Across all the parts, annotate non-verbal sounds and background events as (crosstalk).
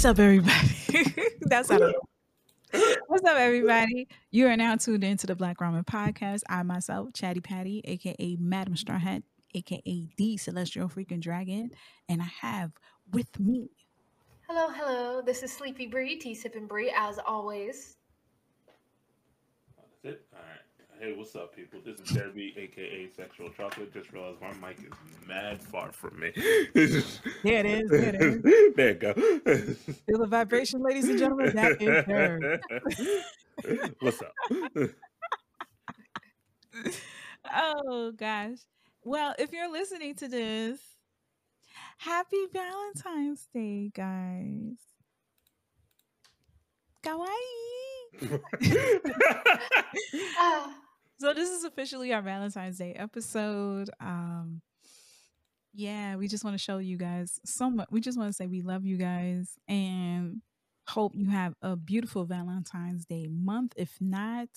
What's up, everybody? (laughs) That's how. What's up, everybody? You are now tuned into the Black Ramen Podcast. I myself, Chatty Patty, aka Madam Straw Hat, aka the Celestial Freaking Dragon, and I have with me. Hello, hello. This is Sleepy Bree, Tea Sipping Bree, as always. That's it. All right. Hey, what's up, people? This is Derby, aka Sexual Chocolate. Just realized my mic is mad far from me. (laughs) yeah, it is. There it is. there you go. Feel the vibration, ladies and gentlemen. That is her. (laughs) what's up? (laughs) Oh gosh. Well, if you're listening to this, happy Valentine's Day, guys. Kawaii. Ah, So this is officially our Valentine's Day episode. Um yeah, we just want to show you guys so much. We just want to say we love you guys and hope you have a beautiful Valentine's Day month. If not,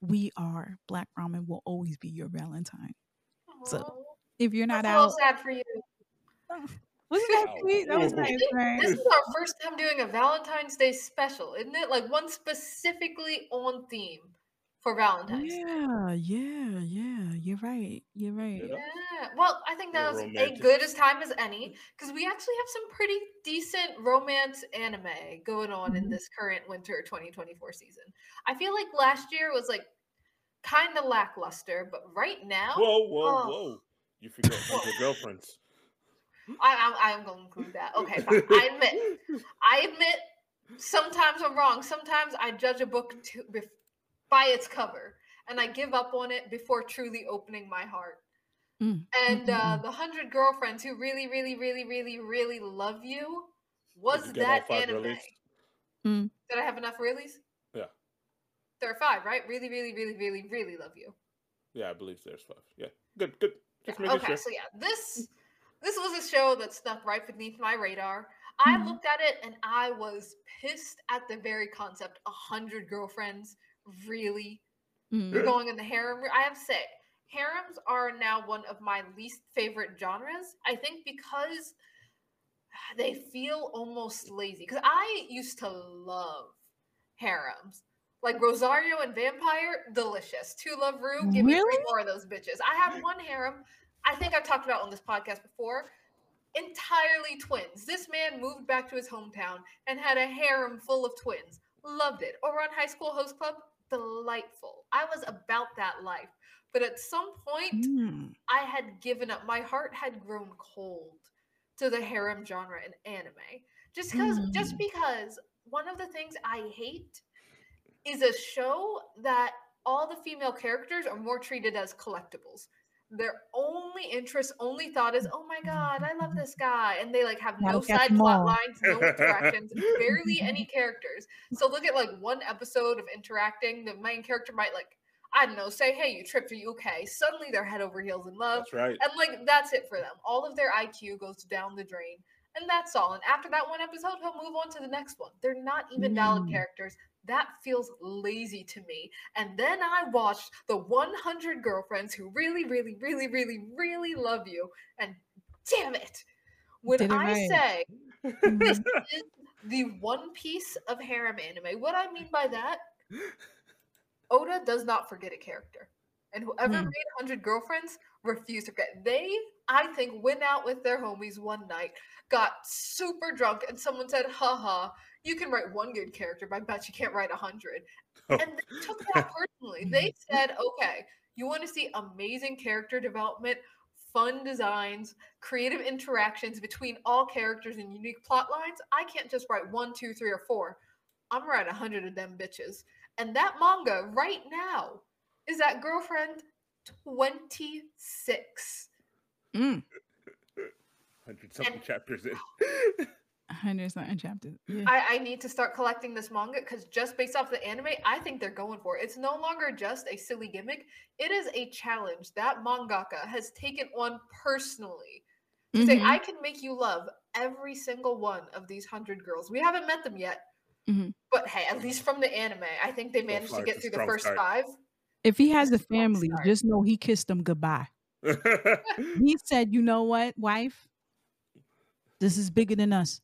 we are Black Ramen will always be your Valentine. So. If you're not That's a little out, sad for you. (laughs) wasn't that sweet? That was nice, right? This is our first time doing a Valentine's Day special, isn't it? Like one specifically on theme for Valentine's. Yeah, yeah, yeah. You're right. You're right. Yeah. Yeah. Well, I think Yeah, that was romantic. a good as time as any because we actually have some pretty decent romance anime going on in Mhm. this current winter 2024 season. I feel like last year was like kind of lackluster, but right now, Whoa, whoa, Oh. whoa! You forgot about your (laughs) girlfriends. I, I, I am going to include that. Okay, fine. I admit, (laughs) I admit, sometimes I'm wrong. Sometimes I judge a book to, bef- by its cover, and I give up on it before truly opening my heart. Mm, And mm, uh, mm, the hundred girlfriends who really, really, really, really, really love you was you that anime. Mm. Did I have enough reallys? Yeah. There are five, right? Really, really, really, really, really love you. Yeah, I believe there's five. Yeah, good, good. Just Yeah, okay, sure. so yeah, this this was a show that snuck right beneath my radar. I Mhm. looked at it and I was pissed at the very concept. A hundred girlfriends, really? mm. You're going in the harem? I have to say, harems are now one of my least favorite genres. I think because they feel almost lazy. Because I used to love harems. Like Rosario and Vampire, delicious. To Love Ru, give me three more of those bitches. I have one harem. I think I've talked about on this podcast before. Entirely twins. This man moved back to his hometown and had a harem full of twins. Loved it. Ouran High School Host Club, delightful. I was about that life. But at some point, Mm. I had given up. My heart had grown cold to the harem genre in anime. Just because just Mm. because one of the things I hate is a show that all the female characters are more treated as collectibles. Their only interest, only thought is, "Oh my god, I love this guy," and they like have Gotta no side plot all. lines, no interactions, barely any (laughs) characters. So look at like one episode of interacting. The main character might like, I don't know, say, "Hey, you tripped. Are you okay?" Suddenly they're head over heels in love, That's right. and like that's it for them. All of their IQ goes down the drain, and that's all. And after that one episode, he'll move on to the next one. They're not even valid Mm. characters. That feels lazy to me. And then I watched the 100 girlfriends who really, really, really, really, really love you. And damn it, when Did I right. say this is the one piece of harem anime, what I mean by that, Oda does not forget a character. And whoever Hmm. made 100 girlfriends refused to forget. They, I think, went out with their homies one night, got super drunk, and someone said, haha, you can write one good character, but I bet you can't write a 100. (laughs) Oh. And they took that personally. (laughs) They said, okay, you want to see amazing character development, fun designs, creative interactions between all characters and unique plot lines? I can't just write one, two, three, or four. I'm gonna write 100 of them bitches. And that manga right now is at girlfriend 26. Mm. (laughs) Hundred something And- chapters in. A hundred something chapters. Yeah. I, I need to start collecting this manga because just based off the anime, I think they're going for it. It's no longer just a silly gimmick, it is a challenge that mangaka has taken on personally. To say, Mhm. I can make you love every single one of these hundred girls. We haven't met them yet, Mhm. but hey, at least from the anime, I think they managed far, to get through the first start. five. If he has a That's a strong family, start. just know he kissed them goodbye. (laughs) He said, "You know what, wife? This is bigger than us.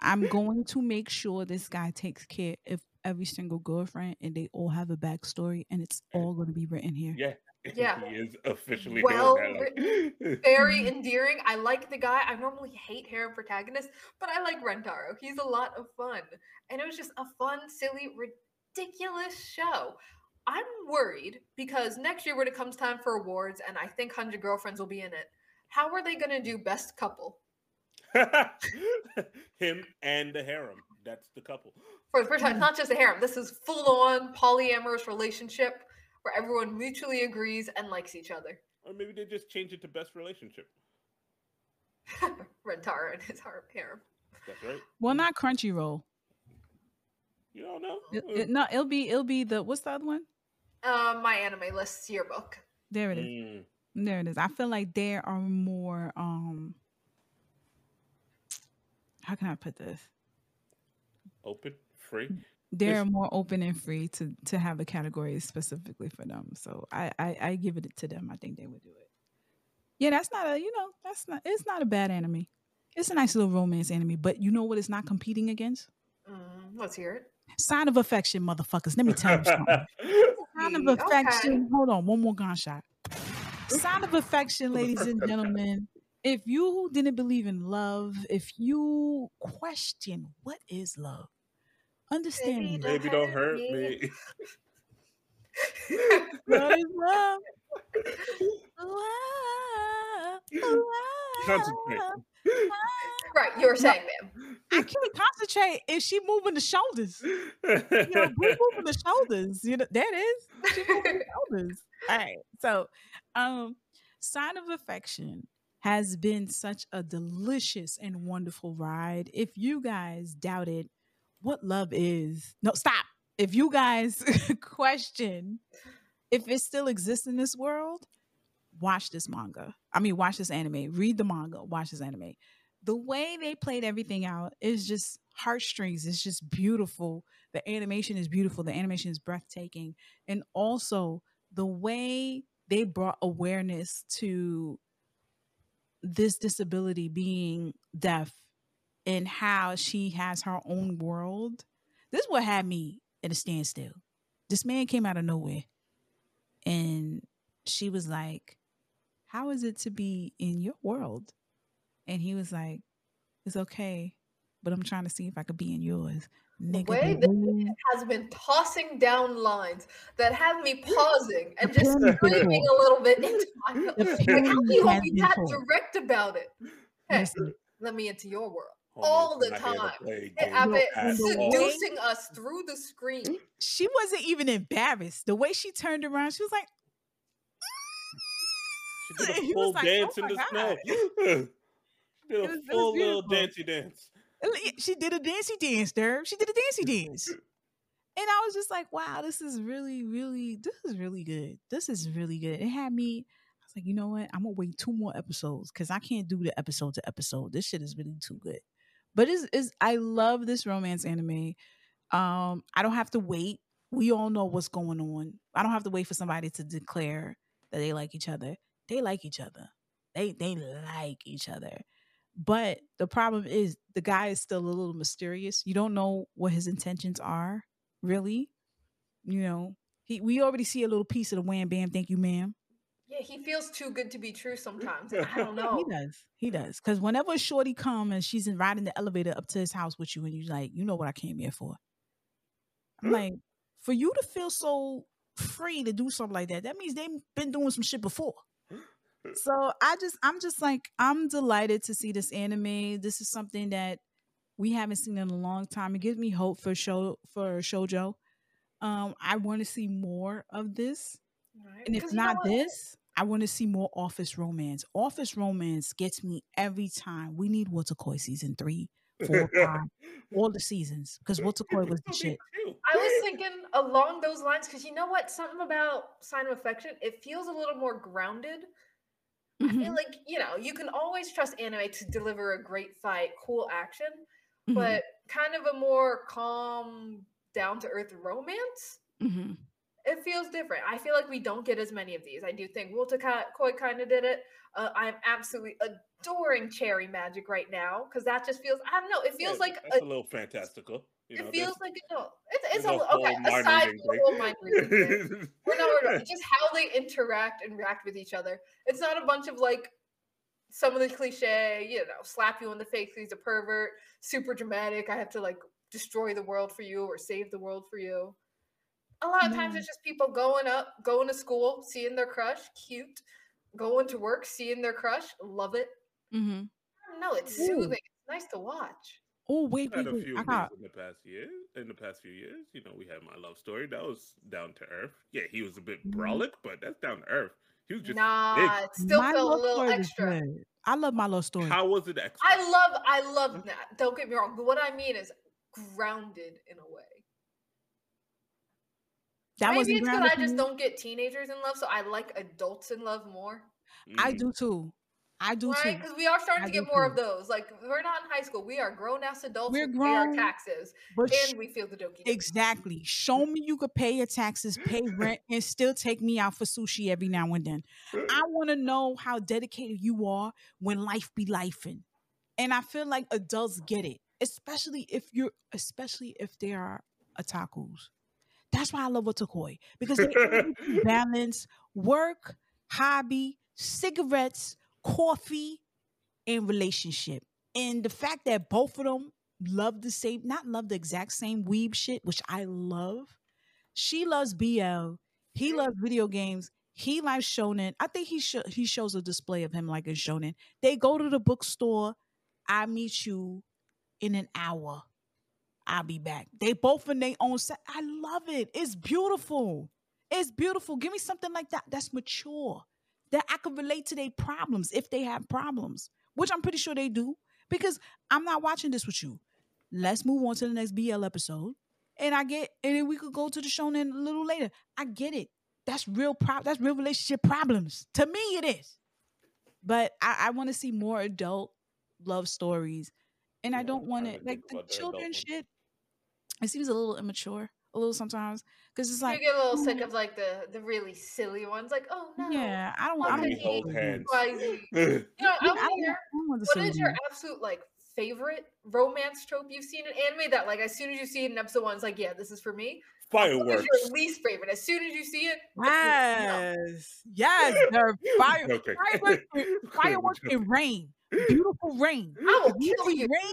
I'm going to make sure this guy takes care of every single girlfriend and they all have a backstory and it's all going to be written here. Yeah. (laughs) Yeah. he is officially Well doing that. like- (laughs) Very endearing. I like the guy. I normally hate harem protagonists, but I like Rentaro. He's a lot of fun. And it was just a fun, silly, ridiculous show. I'm worried because next year when it comes time for awards, and I think 100 Girlfriends will be in it, how are they going to do best couple? (laughs) Him and the harem. That's the couple. For the first time, it's not just a harem. This is full on polyamorous relationship where everyone mutually agrees and likes each other. Or maybe they just change it to best relationship. (laughs) Rentaro and his harem. That's right. Well, not Crunchyroll. You don't know. It, it- no, it'll be it'll be the what's the other one? Um, my anime list yearbook. There it is. Mm. There it is. I feel like there are more um how can I put this? Open, free. They're It's- more open and free to to have a category specifically for them. So I, I I give it to them. I think they would do it. Yeah, that's not a you know that's not it's not a bad anime. It's a nice little romance anime, but you know what it's not competing against? Mm, let's hear it. Sign of affection, motherfuckers. Let me tell you something. (laughs) Sign of Okay. affection. Hold on, one more gunshot. Sign of affection, ladies and gentlemen. If you didn't believe in love, if you question what is love, understand Baby, this. don't Baby, don't hurt hurt me. me. what is love? (laughs) Love, love. Concentrate. right, you were saying, ma'am. I can't concentrate if she moving the shoulders. You know, Boo (laughs) moving the shoulders. You know, that is. She moving the (laughs) shoulders. All right. So, um, sign of affection has been such a delicious and wonderful ride. If you guys doubted what love is, no, stop. If you guys (laughs) question if it still exists in this world, watch this manga. I mean, watch this anime. Read the manga. Watch this anime. The way they played everything out is just heartstrings. It's just beautiful. The animation is beautiful. The animation is breathtaking. And also the way they brought awareness to this disability being deaf and how she has her own world. This is what had me at a standstill. This man came out of nowhere and she was like, How is it to be in your world? And he was like, It's okay, but I'm trying to see if I could be in yours. The Nigga, way the that way- it has been tossing down lines that have me pausing and just Apparently screaming a little bit into my (laughs) like, how can you has be that told. direct about it? Hey, Listen, let me into your world. Homie All the not here to time. play Hey, games I all. seducing us through the screen. she wasn't even embarrassed. The way she turned around, she was like, She did (laughs) He a was full like, oh dance "Oh in the snow. (laughs) she did a was- it was full little beautiful. dancey dance. She did a dancey dance, Derb. She did a dancey dance. And I was just like, wow, this is really, really, this is really good. This is really good. It had me, I was like, you know what? I'm gonna wait two more episodes because I can't do the episode to episode. This shit is really too good. But it's, it's I love this romance anime. Um, I don't have to wait. We all know what's going on. I don't have to wait for somebody to declare that they like each other. They like each other. They they like each other. But the problem is the guy is still a little mysterious. You don't know what his intentions are, really. You know, he we already see a little piece of the wham bam, thank you, ma'am. Yeah, he feels too good to be true sometimes. I don't (laughs) know. He does. He does. Because whenever shorty come and she's in riding the elevator up to his house with you, and you're like, you know what I came here for. I'm mm. like, for you to feel so free to do something like that, that means they've been doing some shit before. So I just, I'm just like, I'm delighted to see this anime. This is something that we haven't seen in a long time. It gives me hope for show for shojo. Um, I want to see more of this. Right? And if 'Cause you know not this, I want to see more office romance. Office romance gets me every time. We need Wotakoi season three, four, (laughs) five, all the seasons because Wotakoi was the (laughs) shit. I was thinking along those lines because you know what? Something about sign of affection, it feels a little more grounded. I Mhm, feel like, you know, you can always trust anime to deliver a great fight, cool action, mhm, but kind of a more calm, down to earth romance. mhm. it feels different. I feel like we don't get as many of these. I do think Koi kind of did it. Uh, I'm absolutely adoring Cherry Magic right now because that just feels. I don't know. It feels Yeah, like a, a little fantastical. You know, it feels like a no. It's, it's it's a, okay. Aside from the whole mind reading we're not about (laughs) it. just how they interact and react with each other. It's not a bunch of like some of the cliche, you know, slap you in the face, he's a pervert, super dramatic. I have to like destroy the world for you or save the world for you. A lot of times Yeah. it's just people going up, going to school, seeing their crush, cute, going to work, seeing their crush, love it. Mm-hmm. No, it's Ooh. soothing. It's nice to watch. Oh wait, had wait, a wait. few I of got in the past year. In the past few years, you know, we had my love story. That was down to earth. Yeah, he was a bit Mhm. brolic, but that's down to earth. He was just nah, big. it still my felt a love little story was extra. I love my love story. How was it extra? I love, I love that. Don't get me wrong. But what I mean is grounded in a way. that Maybe wasn't it's because I just don't get teenagers in love, so I like adults in love more. I Mhm. do too. I do Right? too. Because we are starting I to get more too. of those. Like we're not in high school. We are grown ass adults. We're who pay our grown, taxes But sh- and we feel the dokie. exactly, show me you could pay your taxes, pay rent, (laughs) and still take me out for sushi every now and then. I (laughs) want to know how dedicated you are when life be lifing. And I feel like adults get it, especially if you're, especially if they are otakus. That's why I love Wotakoi because they (laughs) balance work, hobby, cigarettes, coffee, and relationship. And the fact that both of them love the same, not love the exact same weeb shit, which I love. She loves BL. He loves video games. He likes shonen. I think he sho- he shows a display of him like a shonen. They go to the bookstore. I meet you in an hour. I'll be back. They both in their own set. I love it. It's beautiful. It's beautiful. Give me something like that that's mature. That I can relate to their problems if they have problems, which I'm pretty sure they do. Because I'm not watching this with you. Let's move on to the next BL episode. And I get, and then we could go to the shonen a little later. I get it. That's real pro that's real relationship problems. To me, it is. But I, I want to see more adult love stories. And I don't want to like the about the adult children shit. It seems a little immature, a little sometimes. Because it's like you get a little sick mm, of like the the really silly ones, like oh no, Yeah, I don't How I don't We hold want hands. XYZ. (laughs) You know, I I want to don't, hear I don't want the what silly is your ones. absolute like favorite romance trope you've seen in anime that like as soon as you see it in episode one, it's like yeah, this is for me. Fireworks. your least favorite? As soon as you see it, it's like, no. Yes, yes, (laughs) they're fire, Okay. fireworks, (laughs) fireworks okay. and rain, beautiful rain. I will If kill you. rain,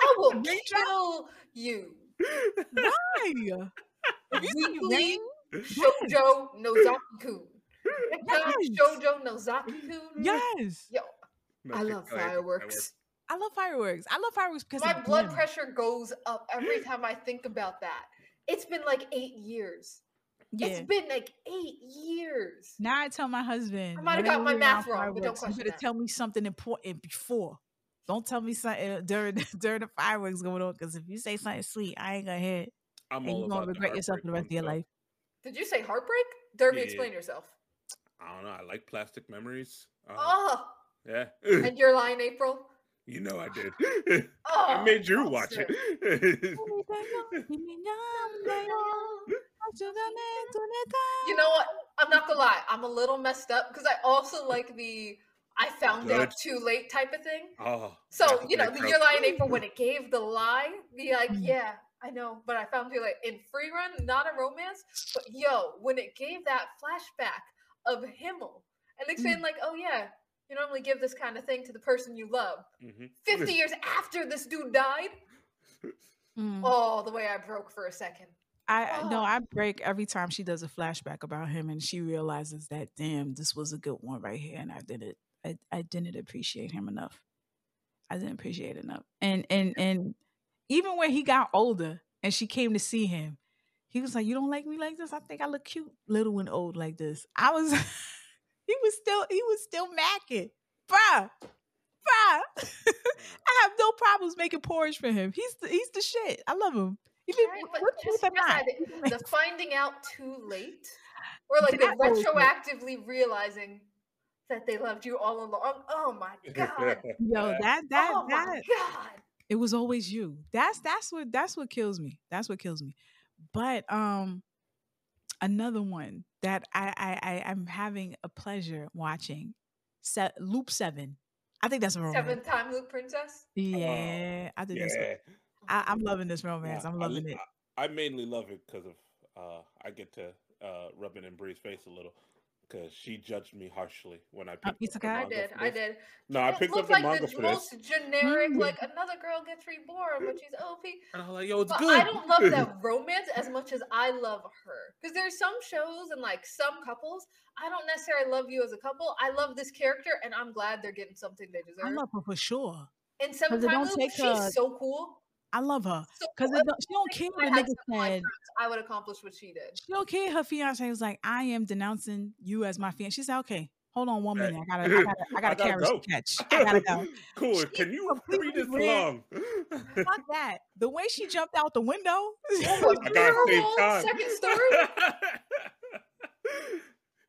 I will kill you. Why? If Weekly rain, Shoujo Nozaki-kun. Yes. Shoujo Nozaki-kun. yes, Yo, I love fireworks. I love fireworks. I love fireworks because My blood them. pressure goes up every time I think about that. It's been like eight years. Yeah. It's been like eight years. Now I tell my husband. I might have got my math wrong, but don't fireworks, You better tell me something important before. Don't tell me something during (laughs) during the fireworks going on. Because if you say something sweet, I ain't gonna hear it, I'm and all you're gonna regret yourself for the rest of your ones, life. Did you say heartbreak? Derby, Yeah. explain yourself. I don't know. I like plastic memories. Uh, Oh, yeah. and you're lying, April. (laughs) you know I did. (gasps) Oh, I made you watch shit. it. (laughs) You know what? I'm not gonna lie. I'm a little messed up because I also like the I found out too late type of thing. oh, So you know, the trope. Your Lie in April when it gave the lie, be like, Mm. yeah, I know, but I found too late. In Frieren, not a romance, but yo, when it gave that flashback of Himmel and explained like, oh yeah, you normally give this kind of thing to the person you love. Mhm. 50 years after this dude died, Mm. oh, the way I broke for a second. I no, Oh. I break every time she does a flashback about him, and she realizes that damn, this was a good one right here, and I didn't, I, I didn't appreciate him enough. I didn't appreciate it enough, and and and even when he got older and she came to see him, he was like, "You don't like me like this? I think I look cute, little and old like this." I was, (laughs) he was still, he was still macking, bruh, bruh. (laughs) I have no problems making porridge for him. He's the, he's the shit. I love him. Even Right, but just- just not, had it- he's amazing. the finding out too late, or like That retroactively realizing that they loved you all along. Oh my god! (laughs) Yo, that that oh that my god! it was always you. That's that's what that's what kills me. That's what kills me. But um another one that I I, I I'm having a pleasure watching. Se- Loop Seven. I think that's a romance. Seventh time Loop Princess. Yeah, I think that's. Yeah. I, I'm loving this romance. Nah, I'm loving li- it. I, I mainly love it because of uh, I get to uh, rub it in Bree's face a little because she judged me harshly when I picked it's up the okay. I did. I did. No, I picked up the like manga the for this, most generic, Mm. like another girl gets reborn, but she's OP. and I was like, "Yo, it's But good." I don't love that (laughs) romance as much as I love her. Because there's some shows and like some couples, I don't necessarily love you as a couple. I love this character, and I'm glad they're getting something they deserve. I love her for sure. and Seven it Time Loop, she's her- so cool. I love her because cool. she don't care what I the nigga some of my said. I would accomplish what she did. She don't care. Her fiance was like, "I am denouncing you as my fiance." She said, "Okay, hold on one minute. I gotta, I gotta, I (laughs) gotta carry some catch. I gotta go." (laughs) cool. She Can you read this ran- along? Fuck that. The way she jumped out the window. Oh, I gotta save time. second (laughs) story.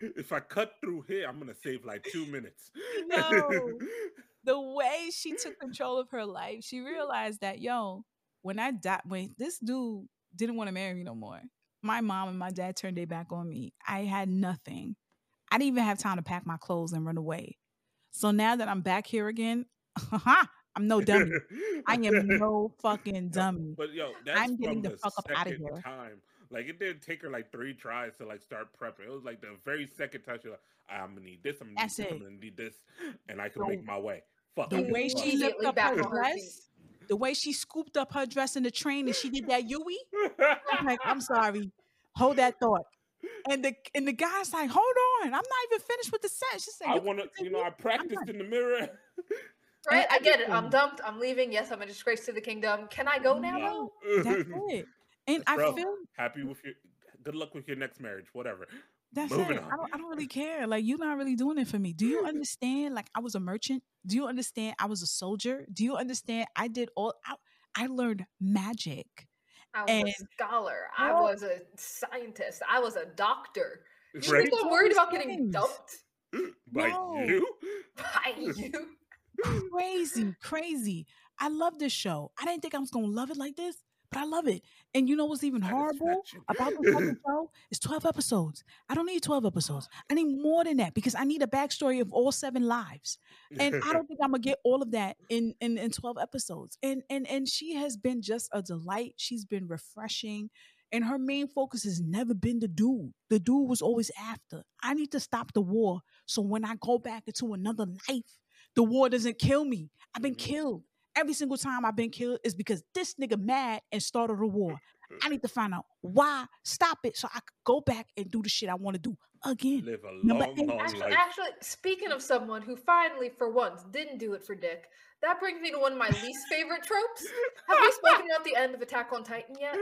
if I cut through here, I'm gonna save like two minutes. No. The way she took control of her life, she mm. realized that yo, when I died, when this dude didn't want to marry me no more, my mom and my dad turned their back on me. I had nothing. I didn't even have time to pack my clothes and run away. So now that I'm back here again, (laughs) I'm no dummy. I am (laughs) no fucking dummy. But yo, that's I'm getting from the fuck up out of here. Time. Like it didn't take her like three tries to like start prepping. It was like the very second time she was like, I'm gonna need this, I'm gonna need this. I'm gonna need this, and I can make my way. Fuck. The way she it. lifted up her on her feet. dress, the way she scooped up her dress in the train and she did that Yui, I'm like, I'm sorry. Hold that thought. And the and the guy's like, hold on, I'm not even finished with the set. She said, I wanna, you know, I practiced in the mirror. Right? I get it. I'm dumped. I'm leaving. Yes, I'm a disgrace to the kingdom. Can I go now? No. though? That's it. And I Bro, feel happy with your. Good luck with your next marriage, whatever. that's Moving it. on. I don't I don't really care. Like you're not really doing it for me. Do you understand? Like I was a merchant. Do you understand? I was a soldier. Do you understand? I did all. I, I learned magic. I was And- a scholar. I Well- was a scientist. I was a doctor. You Right. think I'm worried about getting things. dumped mm, By No. you? by you? crazy, crazy. I love this show. I didn't think I was gonna love it like this, but I love it. And you know what's even horrible about this fucking (laughs) show? It's 12 episodes. I don't need 12 episodes. I need more than that because I need a backstory of all seven lives. And I don't (laughs) think I'm gonna get all of that in, in in 12 episodes. And and and she has been just a delight. She's been refreshing. And her main focus has never been the dude. The dude was always after. I need to stop the war. So when I go back into another life, the war doesn't kill me. I've been Mhm. killed. Every single time I've been killed is because this nigga mad and started a war. I need to find out why. Stop it so I could go back and do the shit I want to do again. Live a Number long, eight. long Actually, life. actually, speaking of someone who finally, for once, didn't do it for Dick, that brings me to one of my least favorite tropes. Have we spoken about the end of Attack on Titan yet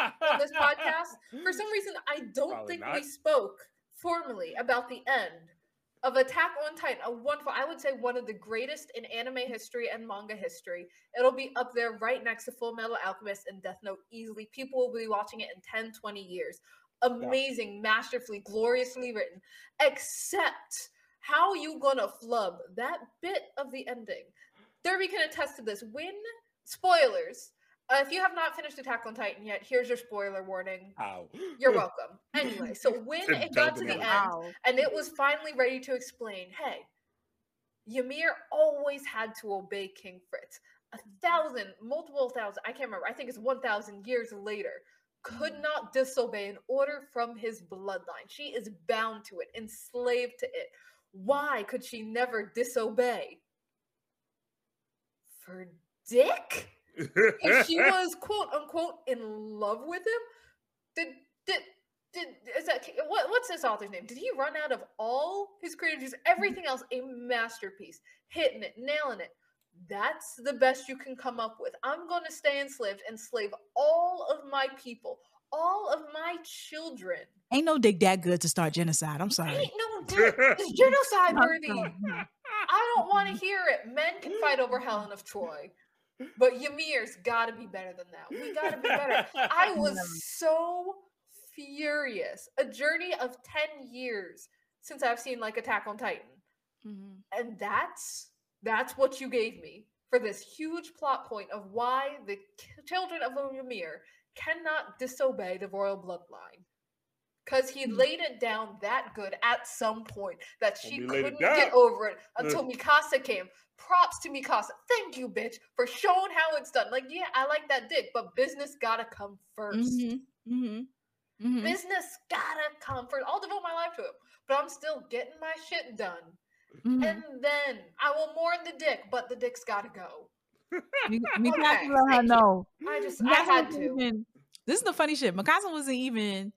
on this (laughs) podcast? For some reason, I don't Probably think not. we spoke formally about the end of Attack on Titan. A wonderful, I would say, one of the greatest in anime history and manga history. It'll be up there right next to Full Metal Alchemist and Death Note easily. People will be watching it in 10, 20 years. Amazing, masterfully, gloriously written. Except, how you gonna flub that bit of the ending? Derby can attest to this. When spoilers, uh, if you have not finished Attack on Titan yet, here's your spoiler warning. Ow. You're welcome. Anyway, so (laughs) when To it got to the it end up. and it was finally ready to explain, hey, Ymir always had to obey King Fritz. A thousand, multiple thousand, I can't remember, I think it's 1,000 years later, could not disobey an order from his bloodline. She is bound to it, enslaved to it. Why could she never disobey? For Dick? If she (laughs) was quote unquote in love with him, did did did is that what what's this author's name? Did he run out of all his creative juice? Everything else a masterpiece, hitting it, nailing it. That's the best you can come up with. I'm going to stay enslaved, enslave all of my people, all of my children. Ain't no dick that good to start genocide. I'm sorry. Ain't no dick. (laughs) It's genocide (laughs) worthy. I don't want to hear it. Men can fight over Helen of Troy, but Ymir's got to be better than that. We got to be better. (laughs) I was so furious. A journey of 10 years since I've seen like Attack on Titan. Mhm. And that's that's what you gave me for this huge plot point of why the children of Ymir cannot disobey the royal bloodline. Because he Mm. laid it down that good at some point that she he couldn't get over it until Mikasa came. Props to Mikasa. Thank you, bitch, for showing how it's done. Like, yeah, I like that dick, but business gotta come 1st Mm-hmm. Mm-hmm. Mm-hmm. Business gotta come first. I'll devote my life to it, but I'm still getting my shit done. mm-hmm. And then I will mourn the dick, but the dick's gotta go. (laughs) Mikasa Okay, let her know. I just, I had to. even- this is the funny shit. Mikasa wasn't even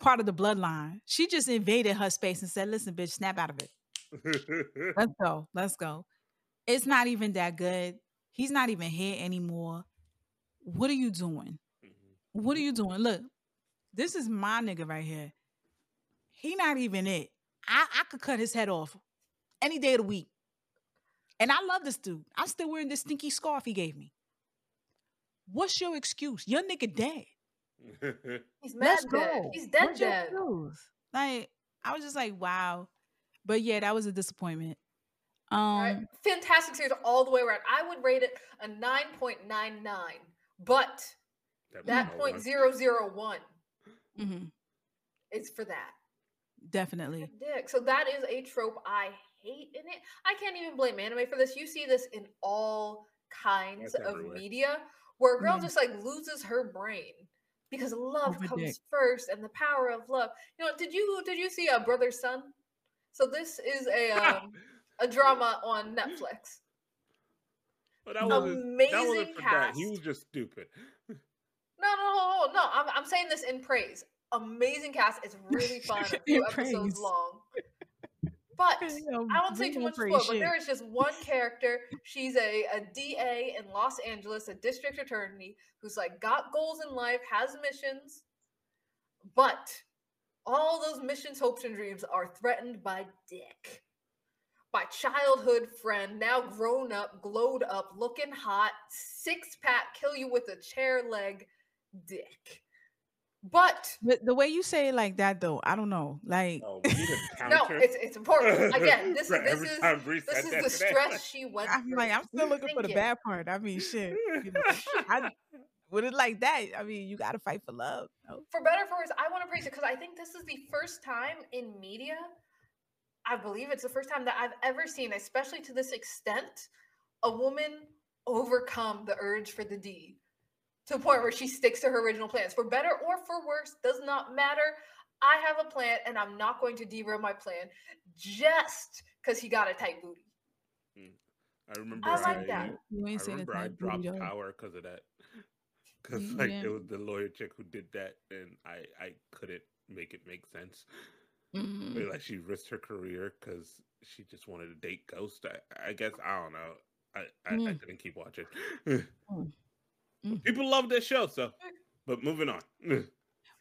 part of the bloodline. She just invaded her space and said, "Listen, bitch, snap out of it. (laughs) Let's go. Let's go." It's not even that good. He's not even here anymore. What are you doing? Mm-hmm. What are you doing? Look, this is my nigga right here. He not even it. I, I could cut his head off any day of the week. And I love this dude. I'm still wearing this stinky scarf he gave me. What's your excuse? Your nigga dead. (laughs) He's mad Let's dead. go. He's dead What's dead. Like, I was just like, wow. But yeah, that was a disappointment. Um, Right? Fantastic series all the way around. I would rate it a 9.99, but that no point one. zero zero one mhm, is for that. definitely. Dick. So that is a trope I hate in it. I can't even blame anime for this. You see this in all kinds That's of everywhere. media where a girl Mhm. just like loses her brain because love Over comes dick. first and the power of love. You know, did you did you see a Brothers Sun? So this is a um, (laughs) a drama on Netflix. But that wasn't, that Amazing wasn't for that. He was just stupid. No, no, no, no, no. I'm, I'm saying this in praise. Amazing cast. It's really (laughs) fun. A few episodes praise. long. But I won't say too much spoil, but there is just one character. She's a, a DA in Los Angeles, a district attorney who's like got goals in life, has missions, but all those missions, hopes, and dreams are threatened by Dick. My childhood friend, now grown up, glowed up, looking hot, six pack, kill you with a chair leg, Dick. But But the way you say it like that, though, I don't know. Like, Oh, we need a no, it's it's (laughs) important. Again, this, Right, this is this is the today. stress she went I'm through. like, I'm still looking for the bad part. I mean, shit. You know, (laughs) (laughs) I, with it like that, I mean, you got to fight for love. No? for better or for worse, I want to praise it because I think this is the first time in media, I believe it's the first time that I've ever seen, especially to this extent, a woman overcome the urge for the D to the point where she sticks to her original plans. For better or for worse, does not matter. I have a plan and I'm not going to derail my plan just because he got a tight booty. I remember I I, like that. You I ain't saying remember I dropped not power because of that. (laughs) Because like yeah. it was the lawyer chick who did that, and I I couldn't make it make sense. Mm. But, Like she risked her career because she just wanted to date Ghost. I, I guess I don't know. I I, I Mm. couldn't keep watching. Mm. Mm. People love this show, so. Mm. But moving on. (laughs)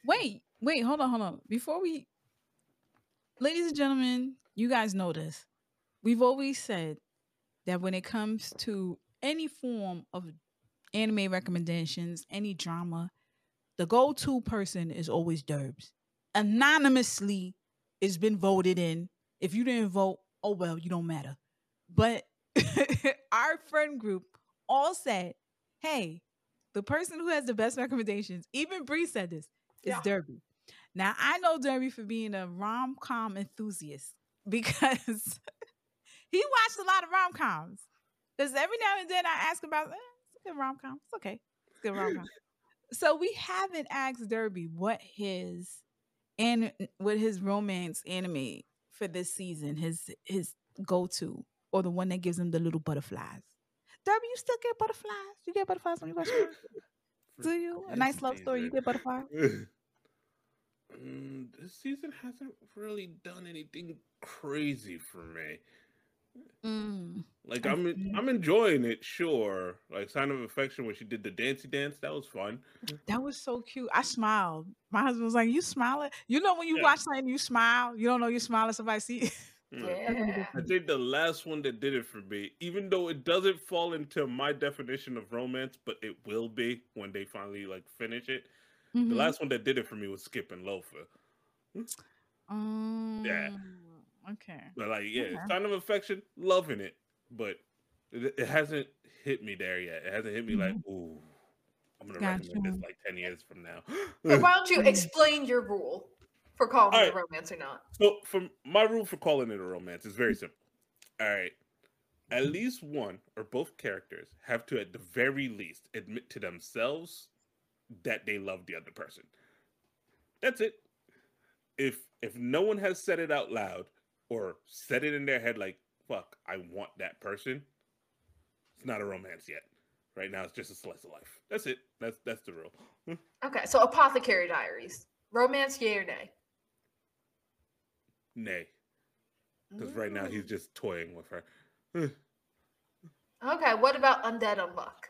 Wait, wait, hold on, hold on. Before we, ladies and gentlemen, you guys know this. We've always said that when it comes to any form of anime recommendations, any drama, the go to person is always Derbs. Anonymously, it's been voted in. If you didn't vote, oh well, you don't matter. But (laughs) our friend group all said, hey, the person who has the best recommendations, even Bree said this, is Yeah. Derby. Now I know Derby for being a rom com enthusiast (laughs) because he watched a lot of rom coms. Because every now and then I ask about, eh, it's a good rom com. It's okay. It's a good rom com. (laughs) so we haven't asked Derby what his and what his romance anime for this season, his his go to, or the one that gives him the little butterflies. Derby, you still get butterflies? You get butterflies when you watch it? (laughs) Do you? A nice love story, you get butterflies? (laughs) Mm, this season hasn't really done anything crazy for me. Mm. Like I'm. I'm enjoying it, sure. Like Sign of Affection when she did the dancey dance, that was fun. That was so cute. I smiled. My husband was like, "You smiling? You know when you Yeah. watch something, you smile. You don't know you smiling. Somebody see." (laughs) Yeah. Yeah. I think the last one that did it for me, even though it doesn't fall into my definition of romance, but it will be when they finally like finish it. The Mhm. last one that did it for me was Skip and Loafer. Um, yeah. Okay. But like, yeah, Okay. Sign of Affection, loving it, but it, it hasn't hit me there yet. It hasn't hit me like, ooh, I'm gonna recommend this like ten years from now. So why don't you Mm. (laughs) explain your rule? For calling All it a romance or not. So, from my rule for calling it a romance is very simple. All right, at least one or both characters have to, at the very least, admit to themselves that they love the other person. That's it. If if no one has said it out loud or said it in their head, like "fuck, I want that person," it's not a romance yet. Right now, it's just a slice of life. That's it. That's that's the rule. Okay, so Apothecary Diaries. Romance, yay or nay? Nay, because right now he's Mm. just toying with her. Okay, what about Undead Unluck?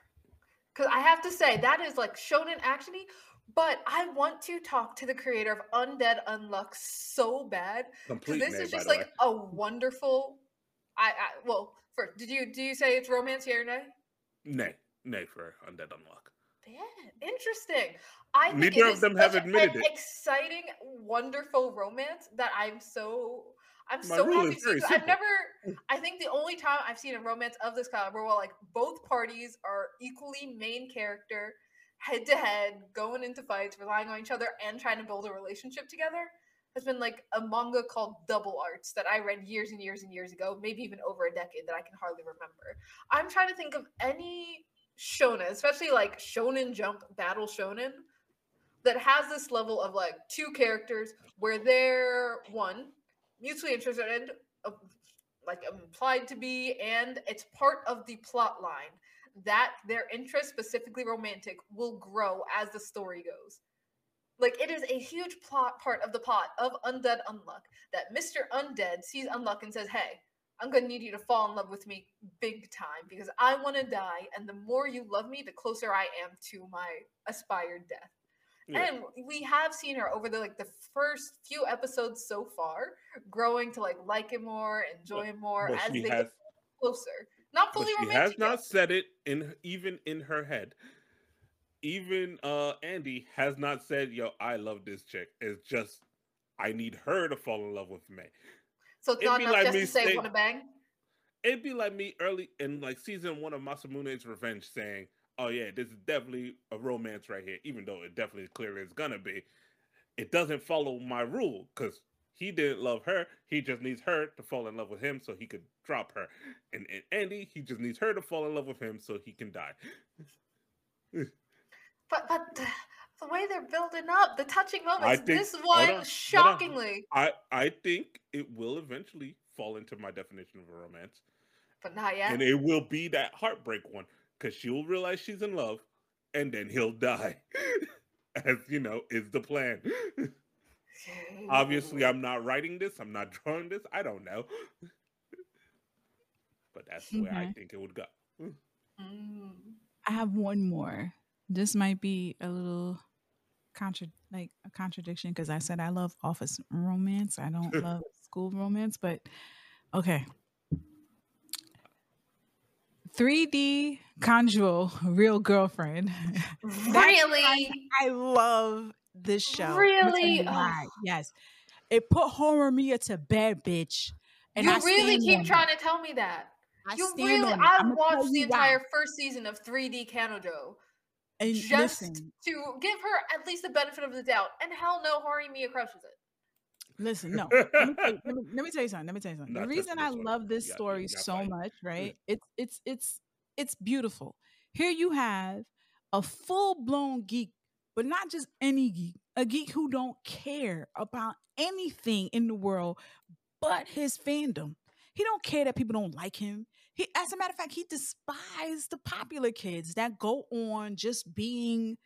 Because I have to say, that is like shonen actiony, but I want to talk to the creator of Undead Unluck so bad. Complete this is just like way. a wonderful. I, I well, for did you do you say it's romance, or nay? Nay, nay for Undead Unluck. Yeah, interesting. I think Neither of them have admitted an it. exciting, wonderful romance that I'm so I'm My so happy to see. I've never. Mm. I think the only time I've seen a romance of this caliber where like both parties are equally main character, head to head, going into fights, relying on each other, and trying to build a relationship together has been like a manga called Double Arts that I read years and years and years ago, maybe even over a decade that I can hardly remember. I'm trying to think of any shonen, especially like shonen jump battle shonen, that has this level of like two characters where they're one mutually interested and uh, like implied to be, and it's part of the plot line that their interest, specifically romantic, will grow as the story goes. Like it is a huge plot part of the plot of Undead Unluck that Mr. Undead sees Unluck and says, Hey, I'm gonna need you to fall in love with me big time because I wanna die, and the more you love me, the closer I am to my aspired death. Yeah. And we have seen her over the like the first few episodes so far, growing to like like him more, enjoy him more but as they has, get closer. Not fully she romantic. has not said it in even in her head. Even uh Andy has not said, "Yo, I love this chick." It's just I need her to fall in love with me. So it's it'd not be enough like just me to say saying- wanna bang. It'd be like me early in like season one of Masamune's Revenge saying, "Oh yeah, this is definitely a romance right here," even though it definitely clearly is gonna be. It doesn't follow my rule because he didn't love her. He just needs her to fall in love with him so he could drop her. And, and Andy, he just needs her to fall in love with him so he can die. But but the, the way they're building up, the touching moments, think- this one on, hold on. shockingly, I I think it will eventually fall into my definition of a romance, but not yet. and it will be that heartbreak one because she'll realize she's in love, and then he'll die. (laughs) As you know, is the plan. Obviously, I'm not writing this. I'm not drawing this. I don't know, (laughs) but that's where I think it would go. Mm. I have one more. This might be a little contra like a contradiction because I said I love office romance. I don't (laughs) love school romance, but okay. 3D Kanojo real girlfriend. (laughs) Really? I love this show. I'ma Really? you. Oh. Yes. It put Horimiya to bed, bitch. And you I really keep on it. trying to tell me that. I you really. I watched the you why. entire first season of 3D Kanojo And just listen, to give her at least the benefit of the doubt. And hell no, Horimiya crushes it. Listen, no. Let me, tell you, (laughs) let, me, let me tell you something. Let me tell you something. Not the reason I one. love this Yeah, story you got so fight. much, right? Mm. It's it's it's it's beautiful. Here you have a full-blown geek, but not just any geek, a geek who don't care about anything in the world but his fandom. He don't care that people don't like him. He as a matter of fact, he despises the popular kids that go on just being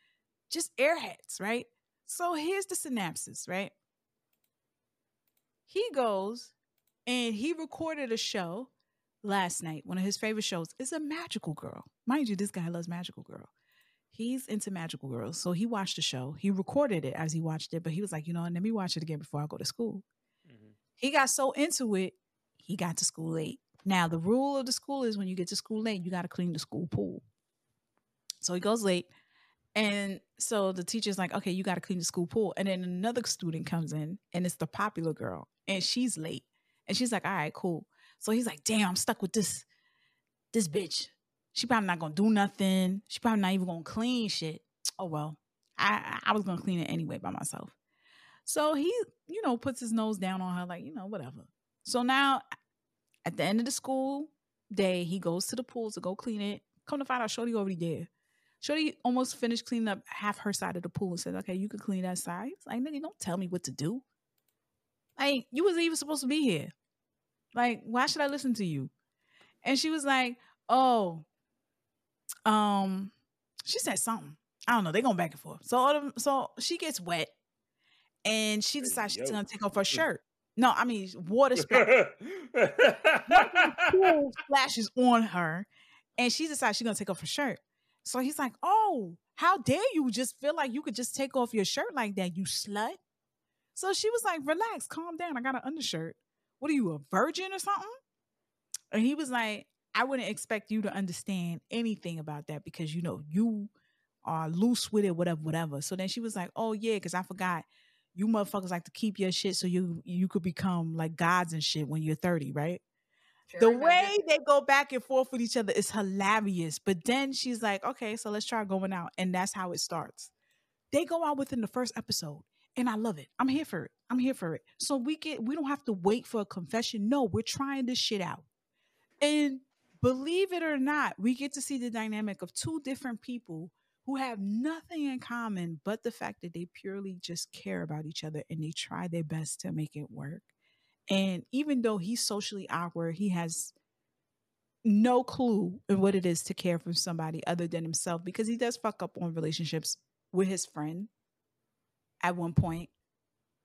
just airheads, right? So here's the synopsis, right? he goes and he recorded a show last night. One of his favorite shows is a magical girl. Mind you, this guy loves magical girl. He's into magical girls. So he watched the show. He recorded it as he watched it, but he was like, you know, let me watch it again before I go to school. Mhm. He got so into it, he got to school late. Now, the rule of the school is when you get to school late, you got to clean the school pool. So he goes late. And so the teacher's like, okay, you got to clean the school pool. And then another student comes in and it's the popular girl and she's late. And she's like, all right, cool. So he's like, damn, I'm stuck with this, this bitch. She probably not gonna do nothing. She probably not even gonna clean shit. Oh well. I I was gonna clean it anyway by myself. So he, you know, puts his nose down on her, like, you know, whatever. So now at the end of the school day, he goes to the pool to go clean it. Come to find out, Shorty already there. Shorty almost finished cleaning up half her side of the pool and said, Okay, you can clean that side. It's like, nigga, don't tell me what to do. Like, you wasn't even supposed to be here. Like, why should I listen to you? And she was like, Oh, um, she said something. I don't know. They going back and forth. So, all of, so she gets wet, and she decides she's gonna take off her shirt. No, I mean water (laughs) splash, splashes on her, and she decides she's gonna take off her shirt. So he's like, "Oh, how dare you just feel like you could just take off your shirt like that, you slut?" So she was like, "Relax, calm down. I got an undershirt. What are you, a virgin or something?" And he was like, "I wouldn't expect you to understand anything about that because you know you are loose with it, whatever, whatever." So then she was like, "Oh yeah, because I forgot." You motherfuckers like to keep your shit so you you could become like gods and shit when you're 30, right? the way they go back and forth with each other is hilarious. But then she's like, okay, so let's try going out. And that's how it starts. They go out within the first episode. And I love it. I'm here for it. I'm here for it. So we get we don't have to wait for a confession. No, we're trying this shit out. And believe it or not, we get to see the dynamic of two different people who have nothing in common but the fact that they purely just care about each other and they try their best to make it work. And even though he's socially awkward, he has no clue in what it is to care for somebody other than himself because he does fuck up on relationships with his friend at one point.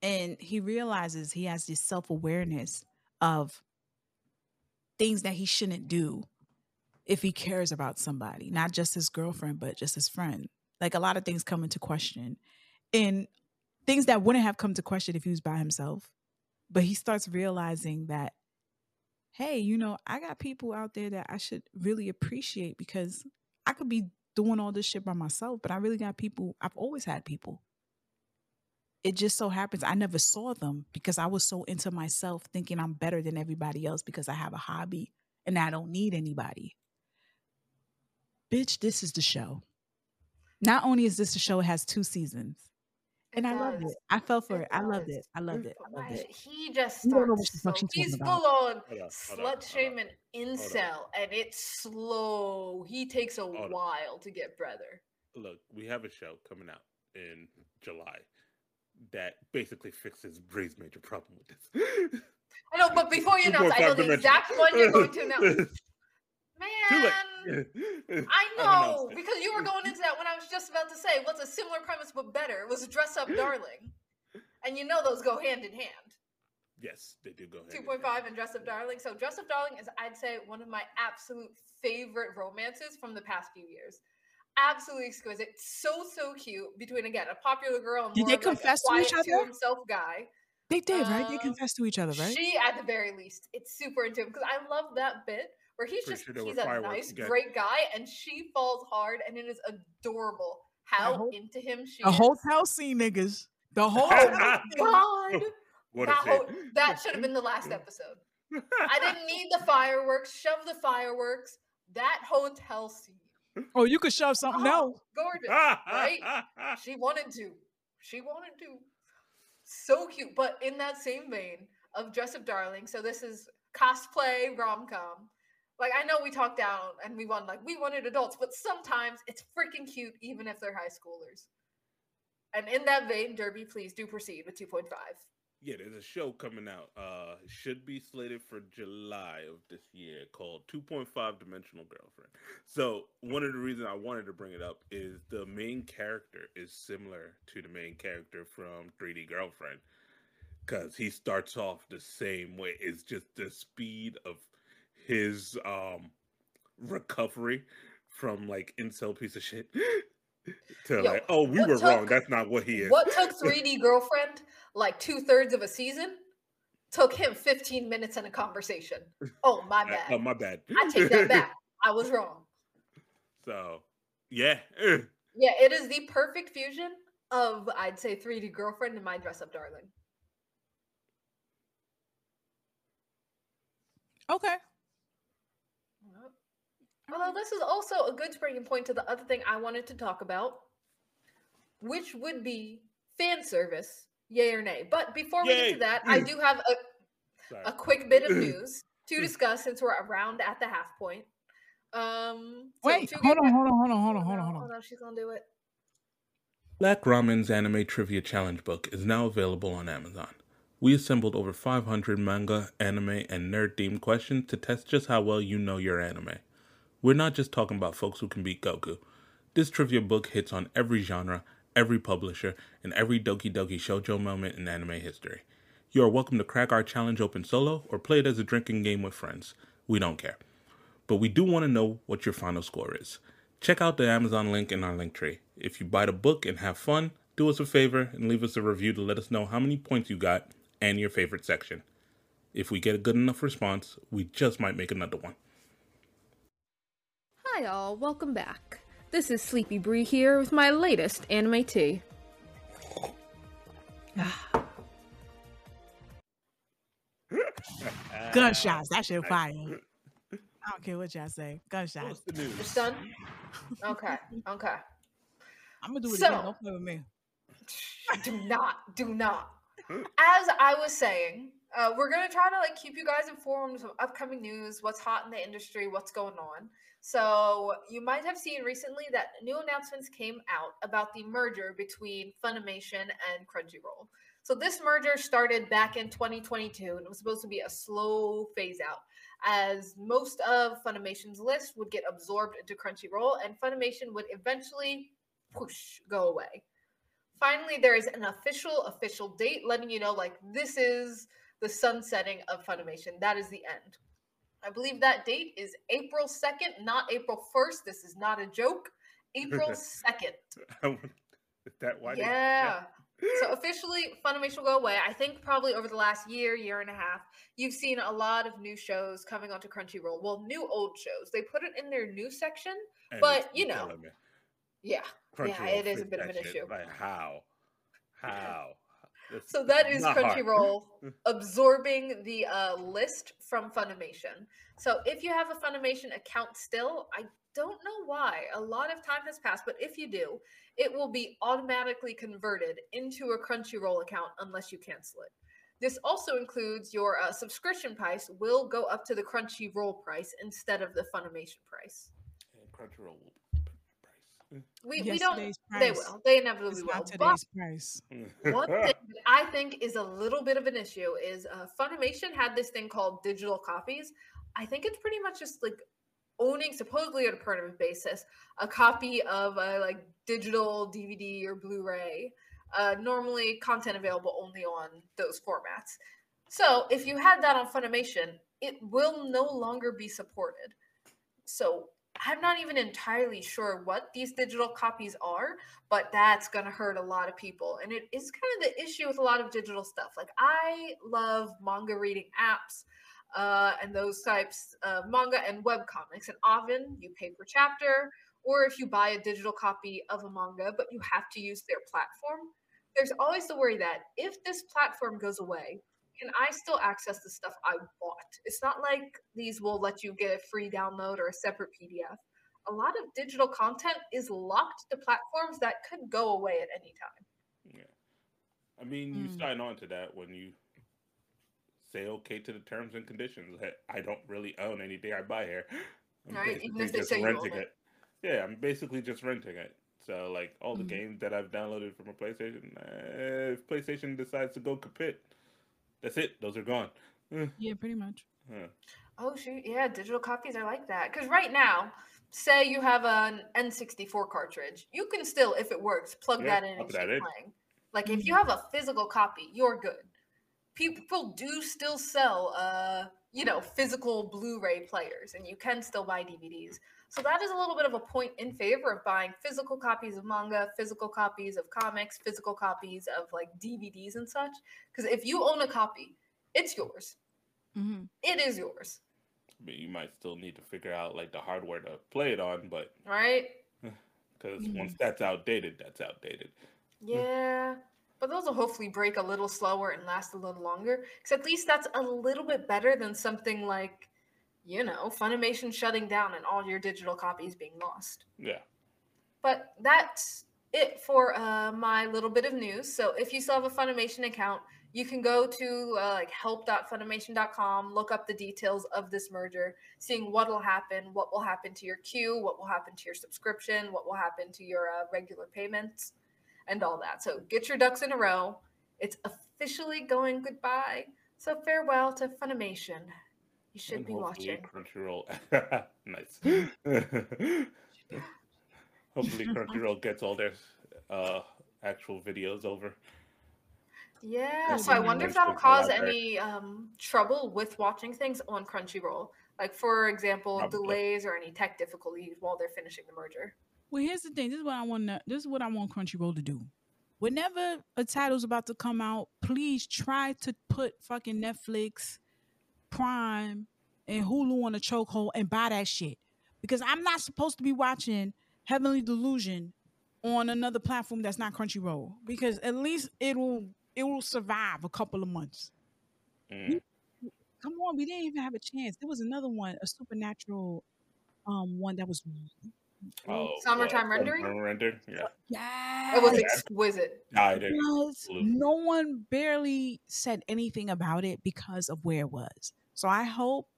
And he realizes he has this self awareness of things that he shouldn't do if he cares about somebody, not just his girlfriend, but just his friend. Like a lot of things come into question and things that wouldn't have come to question if he was by himself. But he starts realizing that, hey, you know, I got people out there that I should really appreciate because I could be doing all this shit by myself, but I really got people. I've always had people. It just so happens I never saw them because I was so into myself thinking I'm better than everybody else because I have a hobby and I don't need anybody. Bitch, this is the show. Not only is this the show, it has two seasons. It And I loved it. I fell for It it. I loved it. I loved it. I loved it. He just You don't know starts what the fuck so, she's he's full on Hold on, hold on, slut hold on. shaming incel, and it's slow. He takes a Hold on. while to get brother. Look, we have a show coming out in July that basically fixes Bray's major problem with this. I know, but before you announce, I know the exact one you're going to announce. (laughs) Too Man. I (laughs) know because you were going into that when I was just about to say what's a similar premise but better. It was dress up darling, and you know those go hand in hand. Yes, they do go ahead. Two point five and dress up darling. So dress up darling is I'd say one of my absolute favorite romances from the past few years. Absolutely exquisite, so so cute. Between again a popular girl and Did more they of, like, a confess to each quiet other? himself guy. They did, right? They Um, confessed to each other, right? She, at the very least, it's super into him because I love that bit where he's just he's a nice, again. great guy, and she falls hard, and it is adorable how whole- into him she A is. hotel scene, niggas. The oh whole God, (laughs) What that, whole- that should have been the last episode. I didn't (laughs) need the fireworks. Shove the fireworks. That hotel scene, Oh, you could shove something Oh, else. gorgeous, right? (laughs) She wanted to. She wanted to. So cute. But in that same vein of Dress Up Darling, so this is cosplay rom com. Like I know we talked down and we want like we wanted adults, but sometimes it's freaking cute even if they're high schoolers. And in that vein, Derby, please do proceed with 2.5. Yeah, there's a show coming out. Uh should be slated for July of this year called 2.5 Dimensional Girlfriend. So, one of the reasons I wanted to bring it up is the main character is similar to the main character from 3D Girlfriend cuz he starts off the same way. It's just the speed of his um recovery from like incel piece of shit (laughs) to Yo, like, oh, we what were wrong. That's not what he is. What took (laughs) 3D girlfriend like two thirds of a season? Took him 15 minutes in a conversation. Oh my bad. oh, my bad. I take that back. (laughs) I was wrong. So, yeah. Yeah, it is the perfect fusion of I'd say 3D girlfriend and my dress up darling. Okay. Yep. Although this is also a good springing point to the other thing I wanted to talk about, which would be fan service Yay or nay. But before we get to that, I do have a, a quick bit of (clears throat) news to discuss since we're around at the half point. Um, so Wait, two hold on, hold on, hold on, hold on, hold on, hold Oh on. she's gonna do it. Black Ramen's anime trivia challenge book is now available on Amazon. We assembled over 500 manga, anime, and nerd themed questions to test just how well you know your anime. We're not just talking about folks who can beat Goku. This trivia book hits on every genre, every publisher, and every Doki Doki Shoujo moment in anime history. You are welcome to crack our challenge open solo or play it as a drinking game with friends. We don't care. But we do want to know what your final score is. Check out the Amazon link in our link tree. If you buy the book and have fun, do us a favor and leave us a review to let us know how many points you got and your favorite section. If we get a good enough response, we just might make another one. Hi, all. Welcome back. This is Sleepy Bree here with my latest anime tea. (sighs) Gunshots. That shit fire. I don't care what y'all say. Gunshots. The news? It's done. Okay. Okay. I'm gonna do it So- again. Don't play with me. do not, do not. As I was saying, uh, we're gonna try to like keep you guys informed of upcoming news, what's hot in the industry, what's going on. So you might have seen recently that new announcements came out about the merger between Funimation and Crunchyroll. So this merger started back in 2022 and it was supposed to be a slow phase out as most of Funimation's list would get absorbed into Crunchyroll and Funimation would eventually whoosh go away finally there is an official official date letting you know like this is the sunsetting of funimation. That is the end. I believe that date is april 2nd not april 1st this is not a joke. April (laughs) 2nd (laughs) that why? they- yeah. so officially funimation will go away. I think probably over the last year year and a half you've seen a lot of new shows coming onto crunchyroll. Well new old shows. They put it in their new section And but, you know, killing me. yeah. Yeah, it is a bit of an issue. Like how? How? This So that is. Crunchyroll absorbing the uh, list from Funimation. So if you have a Funimation account still, I don't know why. A lot of time has passed, but if you do, it will be automatically converted into a Crunchyroll account unless you cancel it. This also includes your uh, subscription price will go up to the Crunchyroll price instead of the Funimation price. And Crunchyroll will put the We, we don't. Yesterday's They will. They inevitably It's will. not But today's price. price. one thing (laughs) that I think is a little bit of an issue is uh, Funimation had this thing called digital copies. I think it's pretty much just like owning, supposedly on a permanent basis, a copy of a like digital DVD or Blu-ray. Uh, normally, content available only on those formats. So, if you had that on Funimation, it will no longer be supported. So, I'm not even entirely sure what these digital copies are, but that's going to hurt a lot of people. And it is kind of the issue with a lot of digital stuff. Like, I love manga reading apps uh, and those types of manga and web comics. And often you pay per chapter, or if you buy a digital copy of a manga, but you have to use their platform, there's always the worry that if this platform goes away, can I still access the stuff I bought? It's not like these will let you get a free download or a separate PDF. A lot of digital content is locked to platforms that could go away at any time. Yeah. I mean, you Mm. sign on to that when you say okay to the terms and conditions. Hey, I don't really own anything I buy here. (gasps) I'm Right, even basically if they just say you own renting it. Yeah, I'm basically just renting it. So, like, all the Mhm. games that I've downloaded from a PlayStation, uh, if PlayStation decides to go kaput, that's it. Those are gone. Eh, Yeah, pretty much. huh. Oh shoot, yeah, digital copies are like that. Because right now, say you have an N64 cartridge, you can still, if it works, plug Yeah, that in and plug keep that in. playing. Like if you have a physical copy, you're good. People do still sell, uh, you know, physical Blu-ray players, and you can still buy DVDs. So that is a little bit of a point in favor of buying physical copies of manga, physical copies of comics, physical copies of like DVDs and such. Because if you own a copy, it's yours. hmm It is yours, I mean, you might still need to figure out, like, the hardware to play it on, but right? (sighs) because Mhm. once that's outdated, that's outdated. Yeah. But those will hopefully break a little slower and last a little longer. Because at least that's a little bit better than something like, you know, Funimation shutting down and all your digital copies being lost. Yeah. But that's it for uh, my little bit of news. So if you still have a Funimation account, you can go to uh, like help.funimation.com, look up the details of this merger, seeing what will happen, what will happen to your queue, what will happen to your subscription, what will happen to your uh, regular payments, and all that. So get your ducks in a row. It's officially going goodbye. So farewell to Funimation. You should And be (laughs) (laughs) hopefully watching. Crunchyroll. nice. hopefully Crunchyroll gets all their uh, actual videos over. Yeah, Yeah, so I wonder if that'll would go out cause any um, trouble with watching things on Crunchyroll. Like, for example, Probably. delays or any tech difficulties while they're finishing the merger. Well, here's the thing. This is what I want. to This is what I want Crunchyroll to do. Whenever a title's about to come out, please try to put fucking Netflix, Prime, and Hulu on a chokehold and buy that shit. Because I'm not supposed to be watching Heavenly Delusion on another platform that's not Crunchyroll. Because at least it'll it will survive a couple of months. Mm. Come on, we didn't even have a chance. There was another one, a supernatural um one that was Oh, Summertime what, Rendering? Summer Render? Yeah. yeah. It was Yeah. exquisite. Died it. because no one barely said anything about it because of where it was. So I hope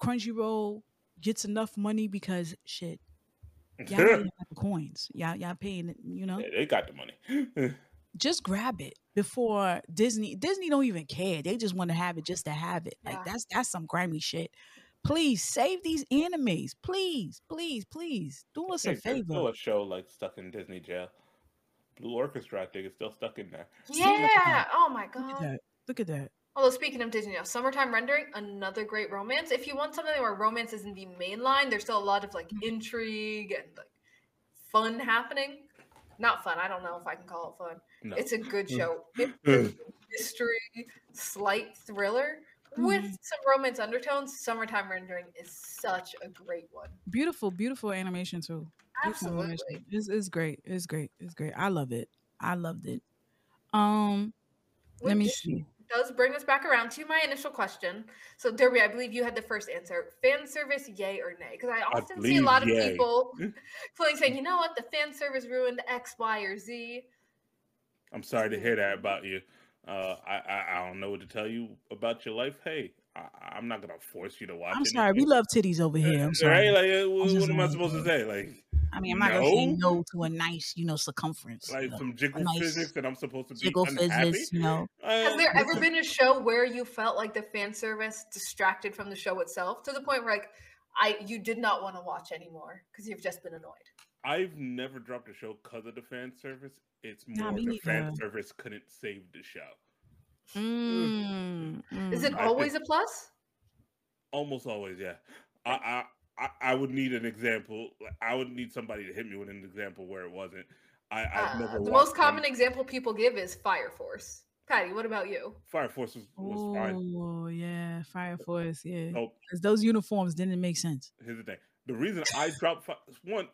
Crunchyroll gets enough money because shit, (laughs) y'all paying the coins. Y'all y'all paying, it, you know. Yeah, they got the money. (laughs) Just grab it before Disney. Disney don't even care. They just want to have it just to have it. Like Yeah. that's that's some grimy shit. Please save these animes. Please, please, please. Do us a Hey, there's Still favor. a show like stuck in Disney jail. Blue Orchestra, I think, is still stuck in there. See, look at Yeah. Oh my Look at god. that. Look at that. Although speaking of Disney now, summertime rendering, another great romance. If you want something where romance isn't the main line, there's still a lot of like intrigue and like fun happening. Not fun. I don't know if I can call it fun. No. It's a good show. (laughs) It's mystery, slight thriller with Mhm. some romance undertones. Summertime rendering is such a great one. Beautiful, beautiful animation too. Beautiful Absolutely. animation. It's, it's great. It's great. It's great. I love it. I loved it. Um, let me see. Does bring us back around to my initial question. So, Derby, I believe you had the first answer. Fan service, yay or nay? Because I often see a lot of yay. people feeling saying, you know what, the fan service ruined X, Y, or Z. I'm sorry to hear that about you. Uh, I, I I don't know what to tell you about your life. Hey, I, I'm not gonna force you to watch. I'm sorry. We love titties over here. I'm (laughs) Right? sorry. Like, uh, what, what am I supposed to say? Like, I mean, I'm not gonna say no? no to a nice, you know, circumference. like you know, some jiggle nice physics, and I'm supposed to be jiggle unhappy. physics, you know. Has Uh, there ever (laughs) been a show where you felt like the fan service distracted from the show itself to the point where, like, I you did not want to watch anymore because you've just been annoyed? I've never dropped a show because of the fan service. It's Nah, more me the fan service couldn't save the show. Mm, Is mm. it I always a plus? Almost always, yeah. I, I I I would need an example. I would need somebody to hit me with an example where it wasn't. I I've Uh, never. the most common one- example people give is Fire Force. Patty, what about you? Fire Force was, was fine. Oh yeah, Fire Force. Yeah, Oh, 'Cause those uniforms didn't make sense. here's the thing. The reason I dropped fi- one,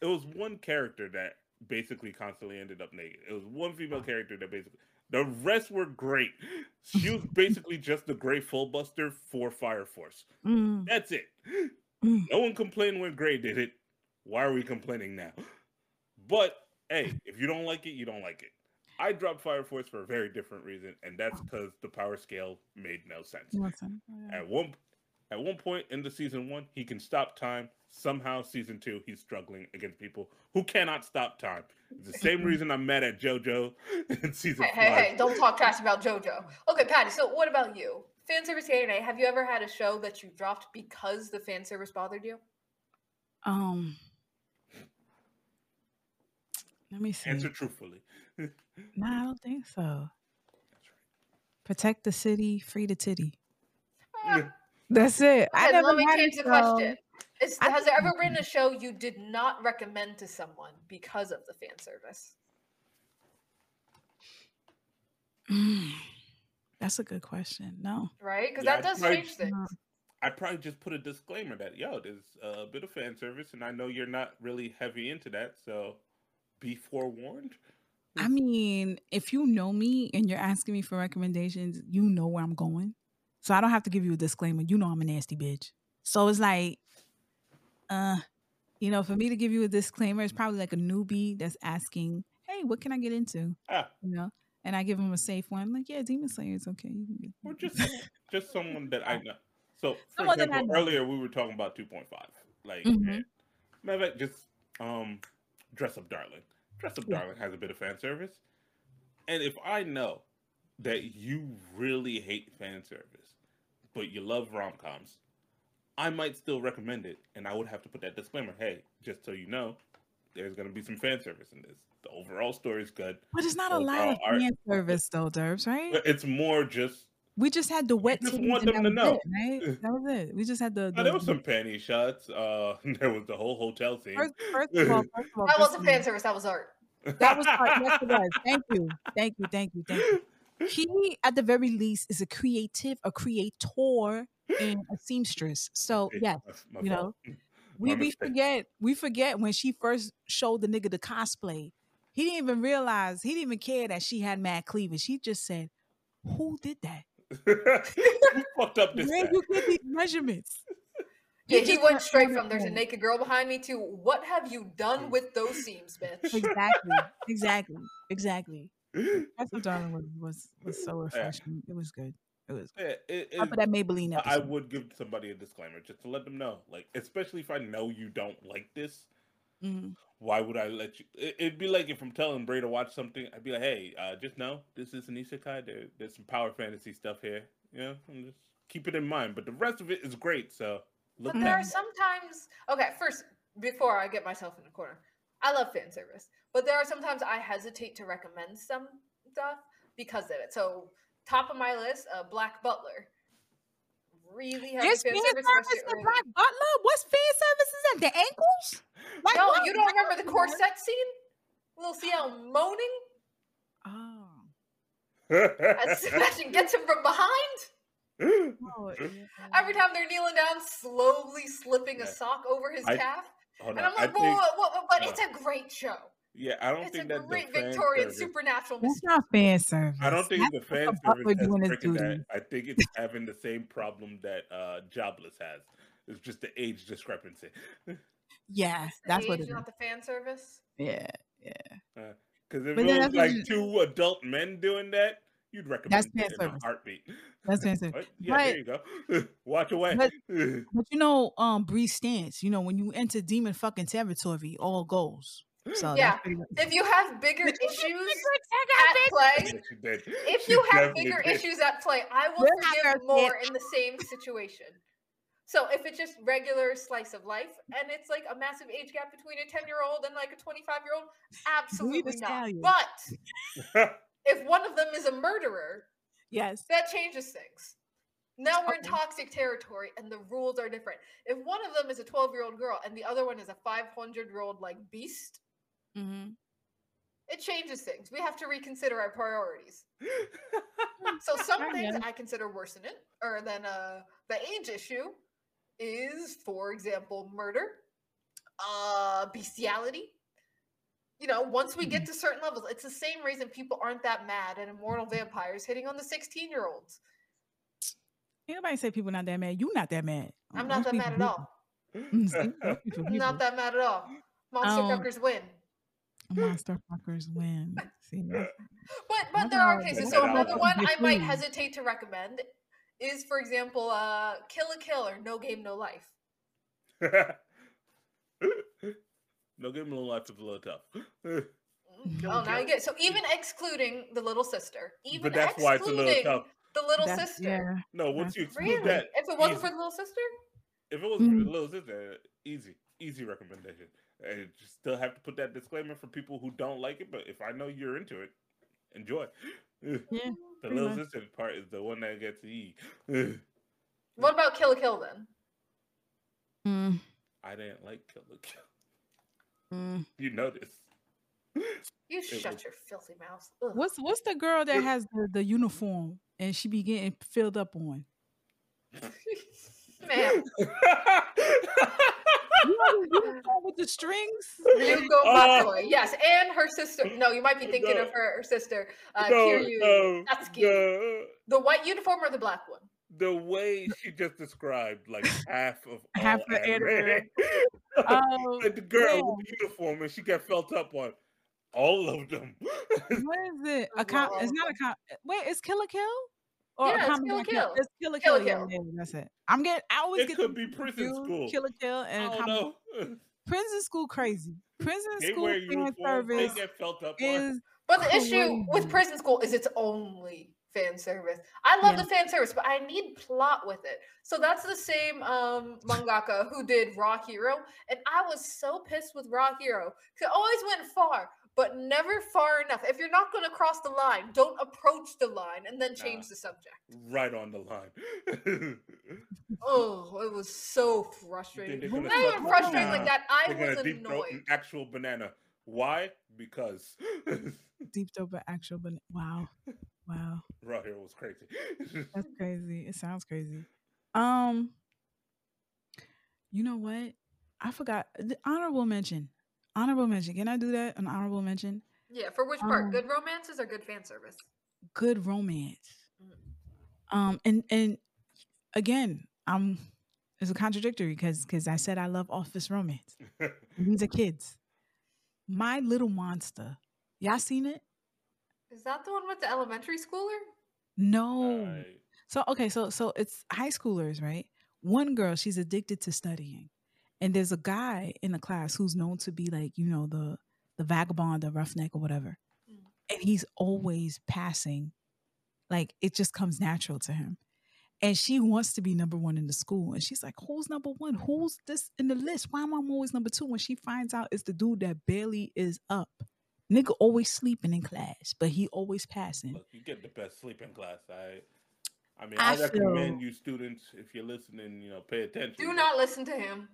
it was one character that basically constantly ended up naked. It was one female character that basically. The rest were great. She was (laughs) basically just the Gray Fullbuster for Fire Force. Mm, That's it. Mm. No one complained when Gray did it. Why are we complaining now? But hey, if you don't like it, you don't like it. I dropped Fire Force for a very different reason, and that's because the power scale made no sense. listen, yeah. At one at one point in the season one, he can stop time. Somehow, season two, he's struggling against people who cannot stop time. It's the same reason I'm mad at JoJo (laughs) in season Hey, hey, hey, don't talk trash about JoJo. Okay, Patty, so what about you? Fan service yay or nay? Have you ever had a show that you dropped because the fan service bothered you? Um, let me see. Answer truthfully. (laughs) Nah, I don't think so. Protect the city, free the titty. Ah, That's it. I never let me change the question. Is, has there ever been a show you did not recommend to someone because of the fan service? That's a good question. No. Right? Because Yeah, that I does tried- change things. No. I probably just put a disclaimer that yo, there's a bit of fan service, and I know you're not really heavy into that, so be forewarned. I mean, if you know me and you're asking me for recommendations, you know where I'm going. So I don't have to give you a disclaimer. You know I'm a nasty bitch. So it's like, uh, you know, for me to give you a disclaimer, it's probably like a newbie that's asking, "Hey, what can I get into?" Ah, You know, and I give them a safe one, like, "Yeah, Demon Slayer is okay." You can get- or just just someone that I (laughs) know. So, for Someone example, earlier we were talking about 2.5. Like, matter of fact, just um, dress up, darling. Dress up, Yeah. darling has a bit of fan service, and if I know that you really hate fan service, but you love rom coms, I might still recommend it, and I would have to put that disclaimer. Hey, just so you know, there's gonna be some fan service in this. The overall story is good. But it's not a lot of art- fan service, though, Derbs, right? But it's more just We just had the wet just want them to know. it, right? (laughs) That was it. We just had the. The there was some panty shots. Uh, (laughs) there was the whole hotel scene. First, first of all, first of all, That wasn't of fan service. That was art. That was art. Yes, it was. Thank you, thank you, thank you, thank you. He, at the very least, is a creative, a creator, and a seamstress. So Okay, yeah, my you fault. (laughs) we we forget we forget when she first showed the nigga the cosplay. He didn't even realize. He didn't even care that she had mad cleavage. He just said, "Who did that? (laughs) you fucked up this Where you get these measurements?" Yeah, he went went straight from there's a naked girl behind me to what have you done with those seams, bitch? Exactly, exactly, exactly. (laughs) That's what darling was was was so refreshing. It was good. It was Yeah, it- it- that Maybelline I- I would give somebody a disclaimer just to let them know, like, especially if I know you don't like this. Mhm. Why would I let you? it- It'd be like if I'm telling Bray to watch something, I'd be like, "Hey, uh, just know this is an isekai. There, there's some power fantasy stuff here. You know, and just keep it in mind. But the rest of it is great. So look But there are sometimes okay, first before I get myself in the corner. I love fan service, but there are sometimes I hesitate to recommend some stuff because of it. So top of my list, uh, Black Butler. Really heavy There's fan fan service, service in early. Black Butler. What's fan service? Is that the ankles? Like, No, what? you don't remember the corset scene? Little Ciel (gasps) moaning Oh, as (laughs) Sebastian gets him from behind. oh, (gasps) yeah. Every time they're kneeling down, slowly slipping Yeah. a sock over his I- calf. And. I'm I like, think, whoa, whoa, whoa, whoa, but no. it's a great show. Yeah, I don't think It's a think that great the Victorian service- supernatural That's mystery. not fan service. I don't think That's the fan what Butler service has doing his breaking that. I think it's having the same problem that uh Jobless has. It's just the age discrepancy. Yeah, that's what Age, it is. not the fan service. Yeah, yeah. Because if But it was like what- two adult men doing that, you'd recommend that's fan it in a service. heartbeat. That's fan service. (laughs) What? Yeah, there you go. (laughs) Watch away. But- (laughs) But you know, um, Bree's stance. You know, when you enter demon fucking territory, all goes. So Yeah. much- If you have bigger issues At at play, Yes, you did. if You you have bigger issues at play, I will We're not forgive more say- in the same situation. So if it's just regular slice of life and it's like a massive age gap between a 10 year old and like a 25 year old, absolutely not. stallion. But (laughs) if one of them is a murderer, Yes. that changes things. Now we're in toxic territory and the rules are different. If one of them is a 12 year old girl and the other one is a 500 year old like beast, Mm-hmm. it changes things. We have to reconsider our priorities. (laughs) So some I things. I consider worse than it, or than uh, the age issue is, for example, murder, uh, bestiality. You know, once we get to certain levels, it's the same reason people aren't that mad at immortal vampires hitting on the 16 year olds. Ain't nobody say people not that mad. You not that mad. I'm Don't that mad at all. people. See? Don't I'm not that mad at all. Monster Um, fuckers win. Monster fuckers win. See, But but there are cases. So another one I might hesitate to recommend is, for example, uh, Kill la Kill or No Game No Life. no, give him a life is a little tough. Mm, Oh, now you get so even excluding the little sister, even but that's why it's a little excluding tough. the little that's- sister. Yeah. No, once That's- you exclude Really? that, if it wasn't easy. for the little sister, if it wasn't for Mhm. the little sister, easy, easy recommendation. And just still have to put that disclaimer for people who don't like it. But if I know you're into it, enjoy. Yeah. (laughs) The little much. sister part is the one that gets E. (laughs) what about Kill la Kill then? Mm, I didn't like Kill the Kill. mm. You notice. You It shut was- your filthy mouth. Ugh. What's what's the girl that has the, the uniform and she be getting filled up on? (laughs) Ma'am, You know the uniform with the strings? Ryuko. Matoi. Yes, and her sister. No, you might be thinking of her, her sister, uh, no, Kiryu no, Satsuki. no. The white uniform or the black one? the way she just described like half of (laughs) Half all the anime. anime. (laughs) Oh, like the girl yeah. with the uniform and she got felt up on all of them. (laughs) What is it? A com- it's not a cop. Wait, it's Kill la Kill? Or Yeah, it's comedy Kill la Kill. It's Kill la Kill Kill. Kill. yeah, that's it. I'm getting. I always it get could be prison confused. school. Kill la Kill I and don't comedy. know. (laughs) Prison School crazy. Prison They School wear fan uniforms. They service get felt up on. is But the issue with prison school is it's only fan service. I love Yeah. the fan service, but I need plot with it. So that's the same um mangaka who did Raw Hero, and I was so pissed with Raw Hero. 'cause It always went far, but never far enough. If you're not going to cross the line, don't approach the line and then change Nah. the subject. right on the line. (laughs) Oh, it was so Then frustrating. they're Not even frustrating banana. like that. I was gonna deep throat annoyed. an actual banana. Why? Because (laughs) deep over actual. But wow, wow, Raw Hero was crazy. that's (laughs) crazy. It sounds crazy. Um, you know what? I forgot the honorable mention. Honorable mention. Can I do that? An honorable mention. Yeah, for which part? Um, Good romances or good fan service? Good romance. Mm. Um, and and again, I'm it's a contradictory because because I said I love office romance. (laughs) These are kids. My Little Monster. Y'all seen it? Is that the one with the elementary schooler? No. Alright. So okay, so so it's high schoolers, right? One girl, she's addicted to studying. And there's a guy in the class who's known to be like, you know, the the vagabond, the roughneck or whatever. Mm. And he's always passing. Like it just comes natural to him. And she wants to be number one in the school. And she's like, Who's number one? Who's this in the list? Why am I always number two? When she finds out it's the dude that barely is up. Nigga always sleeping in class, but he always passing. Look, you get the best sleep in class. I, I mean, I I, recommend feel- you students, if you're listening, you know, pay attention. Do not listen to him.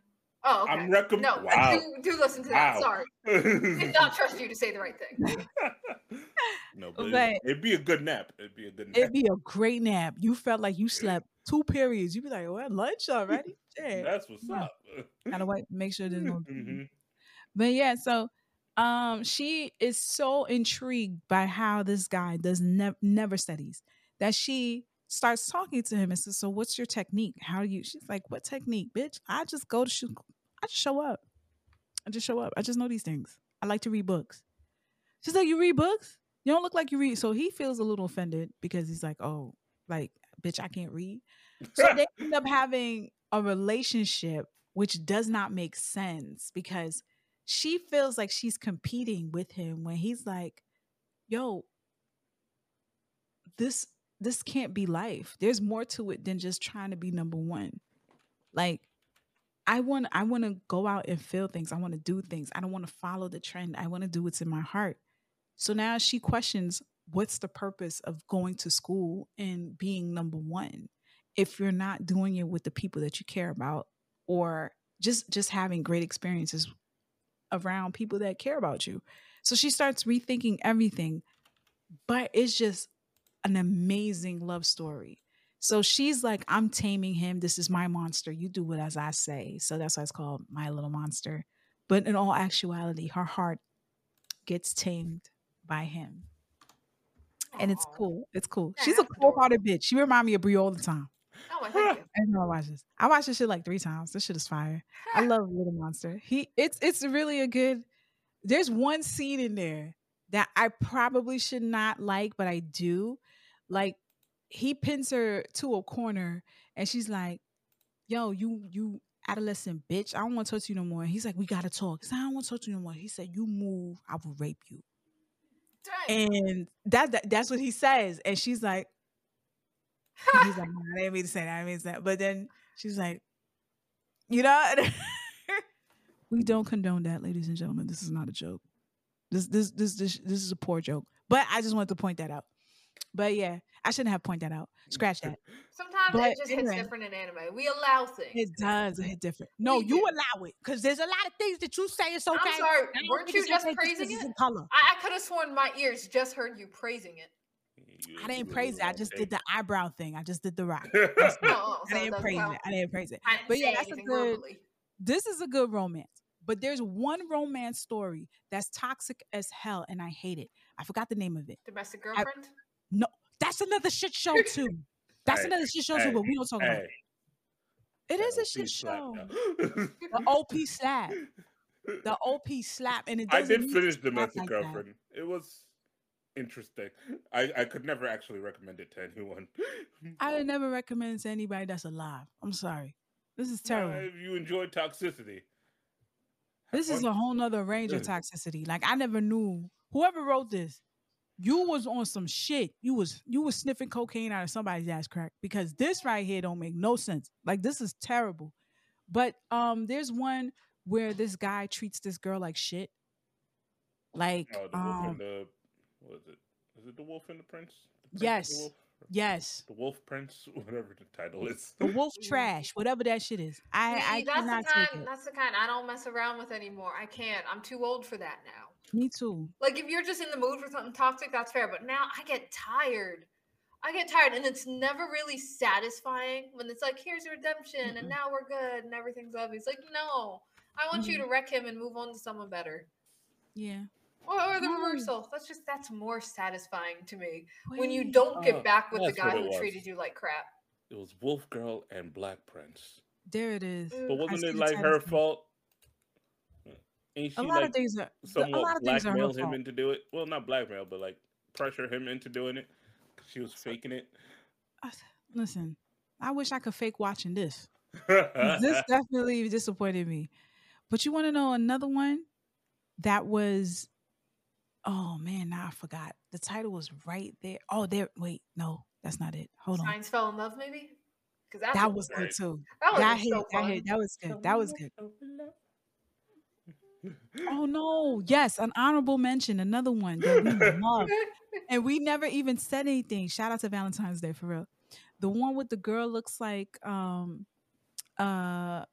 Oh, okay. I'm recomm- No, Wow. do, do listen to that. Wow. Sorry. (laughs) Did not trust you to say the right thing. (laughs) no, but, But- it, it'd be a good nap. It'd be a good nap. It'd be a great nap. You felt like you slept two periods. You'd be like, "What lunch already?" Yeah. That's what's Yeah. up. Gotta wait, make sure there's no. (laughs) hmm But yeah, so um, she is so intrigued by how this guy does never never studies that she starts talking to him and says, "So what's your technique? How do you?" She's like, "What technique, bitch? I just go to shoot. I just show up. I just show up. I just know these things. I like to read books." She's like, "You read books? You don't look like you read." So he feels a little offended because he's like, "Oh, like, bitch, I can't read." So they (laughs) end up having a relationship which does not make sense because she feels like she's competing with him when he's like, "Yo, this this can't be life. There's more to it than just trying to be number 1." Like I want I want to go out and feel things. I want to do things. I don't want to follow the trend. I want to do what's in my heart. So now she questions what's the purpose of going to school and being number 1 if you're not doing it with the people that you care about or just just having great experiences around people that care about you. So she starts rethinking everything, but it's just an amazing love story. So she's like, I'm taming him. This is my monster. You do it as I say. So that's why it's called My Little Monster. But in all actuality, her heart gets tamed by him. And it's cool. It's cool. Yeah, She's a cool hearted bitch. She remind me of Brie all the time. Oh, I thank you. (laughs) Every time I watch this. I watched this shit like three times. This shit is fire. I (laughs) love Little Monster. He it's it's really a good there's one scene in there that I probably should not like, but I do. Like he pins her to a corner and she's like, Yo, you you adolescent bitch. I don't want to talk to you no more. He's like, We gotta talk. Said, I don't want to talk to you no more. He said, You move, I will rape you. Dang. And that, that that's what he says. And she's like, and he's like, "Nah, I didn't mean to say that. I didn't mean to say that. But then she's like, you know, (laughs) we don't condone that, ladies and gentlemen. This is not a joke. This this this this this is a poor joke. But I just wanted to point that out. But yeah, I shouldn't have pointed that out. Scratch that. (laughs) Sometimes But it just anyway. hits different in anime. We allow things. It does hit different. No, We you do. allow it because there's a lot of things that you say it's okay. I'm sorry. I Weren't you just praising it? color. I, I could have sworn my ears just heard you praising it. I didn't praise it. I just did the eyebrow thing. I just did the rock. (laughs) No, oh, oh, I didn't doesn't praise count. it. I didn't praise it. Didn't But yeah, that's a good- verbally. this is a good romance. But there's one romance story that's toxic as hell, and I hate it. I forgot the name of it. Domestic girlfriend. No, that's another shit show (laughs) too. That's Hey, another shit show hey, too, but we don't talk about Hey, it. It is a shit show. (laughs) The OP slap. The OP slap, and it I did finish Domestic like that. Girlfriend. It was interesting. I, I could never actually recommend it to anyone. (laughs) I would never recommend it to anybody that's alive. I'm sorry. This is Uh, terrible. if you enjoy toxicity, This is a whole nother range of (clears throat) toxicity. Like I never knew whoever wrote this, you was on some shit. You was you was sniffing cocaine out of somebody's ass crack because this right here don't make no sense. Like this is terrible. But um there's one where this guy treats this girl like shit. Like Oh, the wolf um and the what is it? Is it the wolf and the prince? The prince Yes. the wolf? yes, the wolf prince, (laughs) whatever the title is. the wolf trash, whatever that shit is. I I that's cannot the kind. take it. That's the kind I don't mess around with anymore. I can't. I'm too old for that now. Me too. Like if you're just in the mood for something toxic, that's fair. But now I get tired. I get tired, and it's never really satisfying when it's like, "Here's redemption, and Mm-mm. now we're good, and everything's lovely." It's like, no, I want you to wreck him and move on to someone better, Yeah. or, or the No. reversal. That's just that's more satisfying to me when you don't get Oh, back with the guy who was. treated you like crap. It was Wolf Girl and Black Prince. There it is. Mm. But wasn't see it like her fault? Ain't she A lot like of things are a lot of things are her blackmail him fault. into do it? Well, not blackmail, but like pressure him into doing it. 'cause She was faking it. Listen, I wish I could fake watching this. (laughs) This definitely disappointed me. But you want to know another one that was oh man, now I forgot. The title was right there. Oh, there wait, no, that's not it. Hold on. Science fell in love, maybe. Because That was good too. that was That so hit, that hit, that was good. That was good. Oh no, yes, an honorable mention, another one that we love. (laughs) And we never even said anything. Shout out to Valentine's Day for real. The one with the girl looks like um uh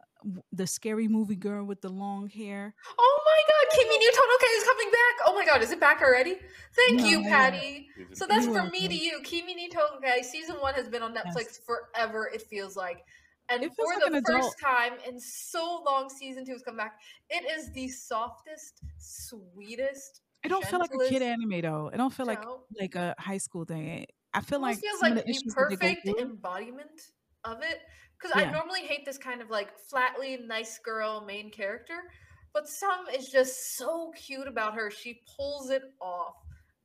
the scary movie girl with the long hair. Oh my god, Kimi Newton Okay, is coming back. Oh my god, is it back already? Thank No, you, no. Patty. So that's You're from me to you. Kimi ni Todoke season one has been on Netflix Yes. forever, it feels like. And for like the an first adult. time in so long, season two has come back. It is the softest, sweetest. I don't feel like a kid anime though. I don't feel like like a high school thing. I feel like feels like the the issues that they go perfect embodiment of it. Because I normally hate this kind of like flatly nice girl main character, but some is just so cute about her. She pulls it off.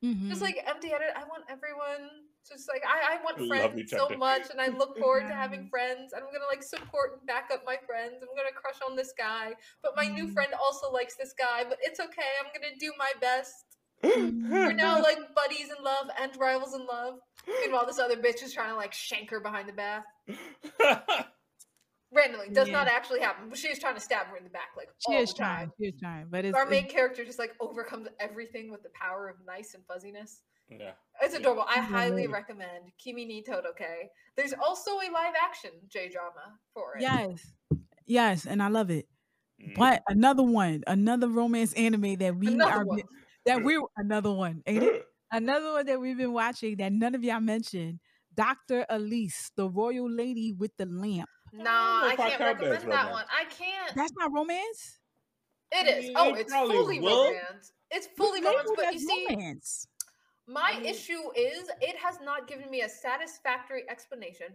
Mhm. Just like empty headed, I want everyone. Just like I, I want friends each so much, and I look (laughs) forward to having friends. And I'm gonna like support and back up my friends. I'm gonna crush on this guy, but my new Mhm. friend also likes this guy. But it's okay. I'm gonna do my best. (gasps) We're now like buddies in love and rivals in love. Meanwhile, this other bitch is trying to like shank her behind the bath. (laughs) Randomly, does not actually happen, but she she's trying to stab her in the back like she all is the time. trying. She is trying. But it's, Our it's main character just like overcomes everything with the power of nice and fuzziness. Yeah. It's Yeah. adorable. I Yeah. highly recommend Kimi ni Todoke. There's also a live action J drama for it. yes. Yes, and I love it. Mm. But another one, another romance anime that we Another are one. that we're another one, ain't it? (gasps) Another one that we've been watching that none of y'all mentioned. Dr. Elise, the royal lady with the lamp. Nah, I I can't count that recommend that romance. one. I can't. That's not romance. It is. I mean, Oh, it it's fully will. romance. It's fully romance, labeled but as you see, romance. My I mean- issue is it has not given me a satisfactory explanation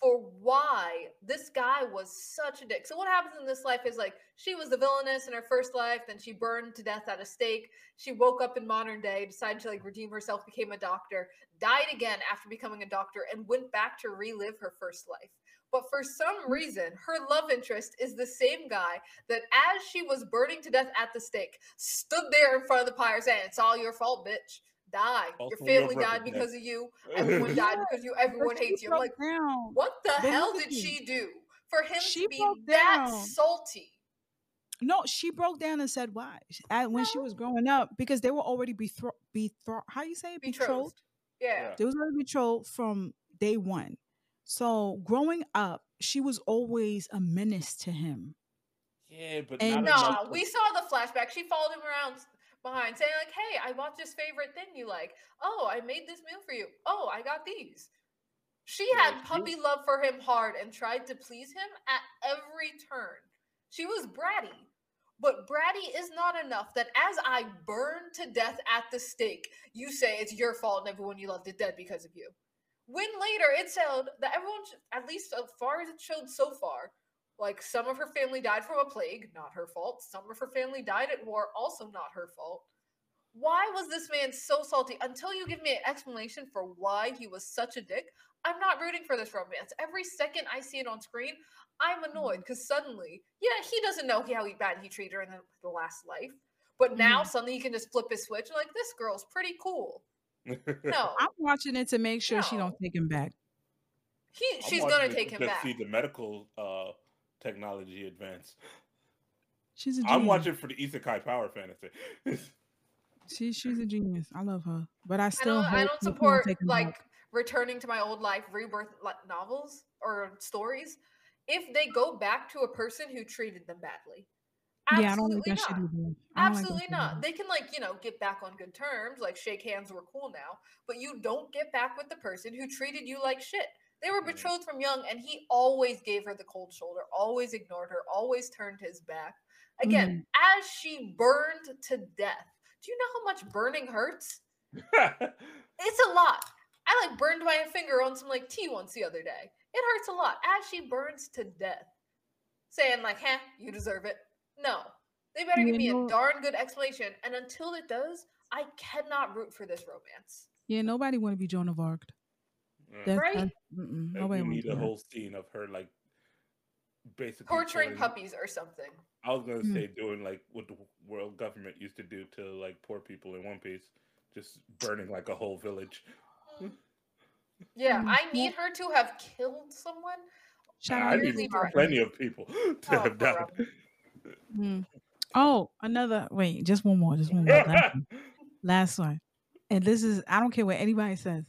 for why this guy was such a dick. So what happens in this life is like she was the villainess in her first life, then she burned to death at a stake. She woke up in modern day, decided to like redeem herself, became a doctor, died again after becoming a doctor, and went back to relive her first life. But for some mm-hmm. reason, her love interest is the same guy that, as she was burning to death at the stake, stood there in front of the pyre saying, It's all your fault, bitch. Die. Also your your family died died." because of you. (laughs) Everyone died because you. Everyone hates you. I'm like, down. what the But hell did she do for him She to be that down. salty? No, she broke down and said why. At- when she was growing up, because they were already betro- betro- how you say it? betrothed. Betrothed. Yeah. Yeah. They was already betrothed from day one. So growing up, she was always a menace to him. Yeah, but And not Nah, we saw the flashback. She followed him around s- behind, saying like, "Hey, I bought this favorite thing you like. Oh, I made this meal for you. Oh, I got these." She had puppy love for him hard and tried to please him at every turn. She was bratty, but bratty is not enough. That as I burn to death at the stake, you say it's your fault and everyone you loved is dead because of you. When later it said that everyone, at least as far as it showed so far, like some of her family died from a plague, not her fault. Some of her family died at war, also not her fault. Why was this man so salty? Until you give me an explanation for why he was such a dick, I'm not rooting for this romance. Every second I see it on screen, I'm annoyed because suddenly, yeah, he doesn't know how he, bad he treated her in the, the last life. But now Mhm. suddenly he can just flip his switch and like this girl's pretty cool. (laughs) No, I'm watching it to make sure she don't take him back. he she's gonna it take to him just back. See the medical uh, technology advance. She's a genius. I'm watching for the isekai power fantasy. (laughs) She, she's a genius. I love her, but I I still don't, I don't she don't support like back. returning to my old life rebirth like, novels or stories if they go back to a person who treated them badly. Yeah, I don't like Absolutely that shit not. either. Don't like that Absolutely not. either. They can like, you know, get back on good terms, like shake hands, we're cool now, but you don't get back with the person who treated you like shit. They were Mm. betrothed from young and he always gave her the cold shoulder, always ignored her, always turned his back. Again, Mm-hmm. as she burned to death. Do you know how much burning hurts? (laughs) It's a lot. I like burned my finger on some like tea once the other day. It hurts a lot as she burns to death. Saying like, "Huh, you deserve it." No, they better give me a darn good explanation. And until it does, I cannot root for this romance. Yeah, nobody want to be Joan of Arc. Yeah. That's, Right? that's- mm-mm, And nobody we need a whole scene of her like basically Torturing killing- puppies or something. I was gonna Hmm. say doing like what the world government used to do to like poor people in One Piece, just burning like a whole village. Yeah, Mm, I need her to have killed someone. I need Really plenty of people (laughs) to Oh, have poor died. Mm. Oh, another. Wait, just one more. Just one more. (laughs) One. Last one. And this is. I don't care what anybody says.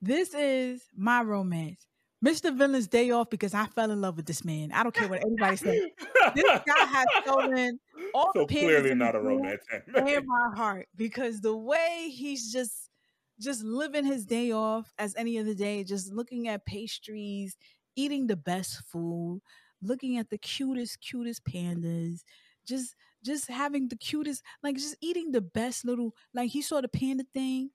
This is my romance. Mr. Villain's day off because I fell in love with this man. I don't care what anybody says. This (laughs) guy has stolen all so the clearly not a romance in (laughs) my heart because the way he's just just living his day off as any other day, just looking at pastries, eating the best food, looking at the cutest, cutest pandas, just just having the cutest, like just eating the best little like he saw the panda thing.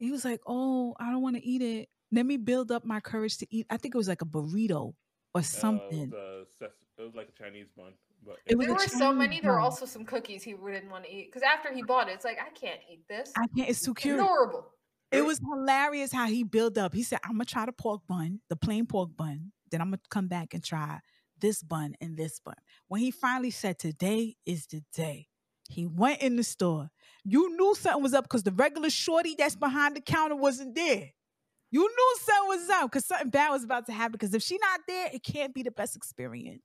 He was like, Oh, I don't want to eat it. Let me build up my courage to eat. I think it was like a burrito or Uh, something. it, was, uh, ses- it was like a Chinese bun, but It was There a were so Chinese many. There were also some cookies he didn't want to eat because after he bought it, it's like I can't eat this. I can't, it's too cute. Adorable. It was hilarious how he built up. He said, I'm gonna try the pork bun, the plain pork bun. Then I'm gonna come back and try this bun and this bun. When he finally said, Today is the day, he went in the store. You knew something was up because the regular shorty that's behind the counter wasn't there. You knew something was up because something bad was about to happen. Because if she not there, it can't be the best experience.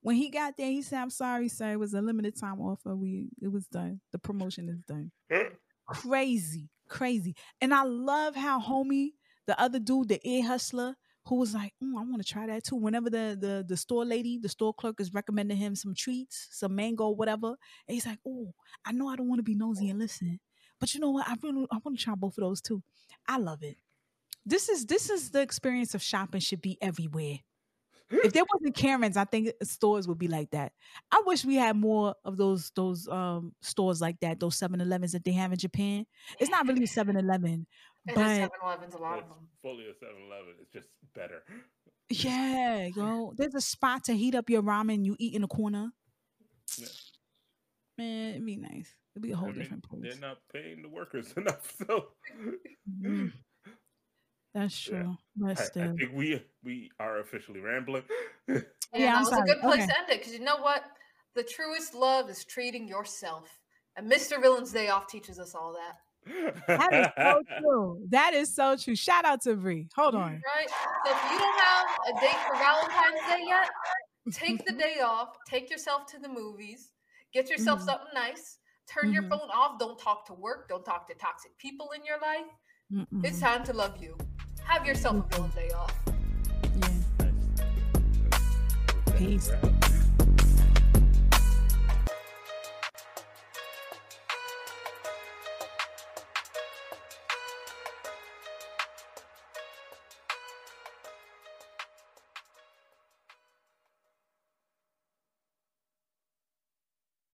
When he got there, he said, I'm sorry, sir. It was a limited time offer. We it was done. The promotion is done hmm? crazy, crazy. And I love how homie, the other dude, the ear hustler, who was like, mm, I want to try that too. Whenever the, the the store lady, the store clerk is recommending him some treats, some mango, whatever, and he's like, Oh, I know I don't want to be nosy and listen, but you know what? I really I want to try both of those too. I love it. This is this is the experience of shopping should be everywhere. If there wasn't Karens, I think stores would be like that. I wish we had more of those those um stores like that, those 7-Elevens that they have in Japan. It's not really 7-Eleven, And but 7 Elevens, a lot of it's them. fully a 7-Eleven. It's just better. yeah, (laughs) yo, there's a spot to heat up your ramen you eat in the corner. Yeah. Man, it'd be nice. It'd be a whole I mean, different place. They're not paying the workers (laughs) enough, so Mhm. That's Yeah. true. But I, I think we we are officially rambling. (laughs) And Yeah, that I'm was sorry. a good place Okay. to end it because you know what? The truest love is treating yourself. And Mr. Villain's Day Off teaches us all that. That is so (laughs) true. That is so true. Shout out to Bree. Hold on. Right? So if you don't have a date for Valentine's Day yet, take the day off, take yourself to the movies, get yourself Mhm. something nice, turn your Mhm. phone off, don't talk to work, don't talk to toxic people in your life. It's Mm-mm. time to love you. Have yourself a villain day off. Yeah. Nice. Peace. Wrap.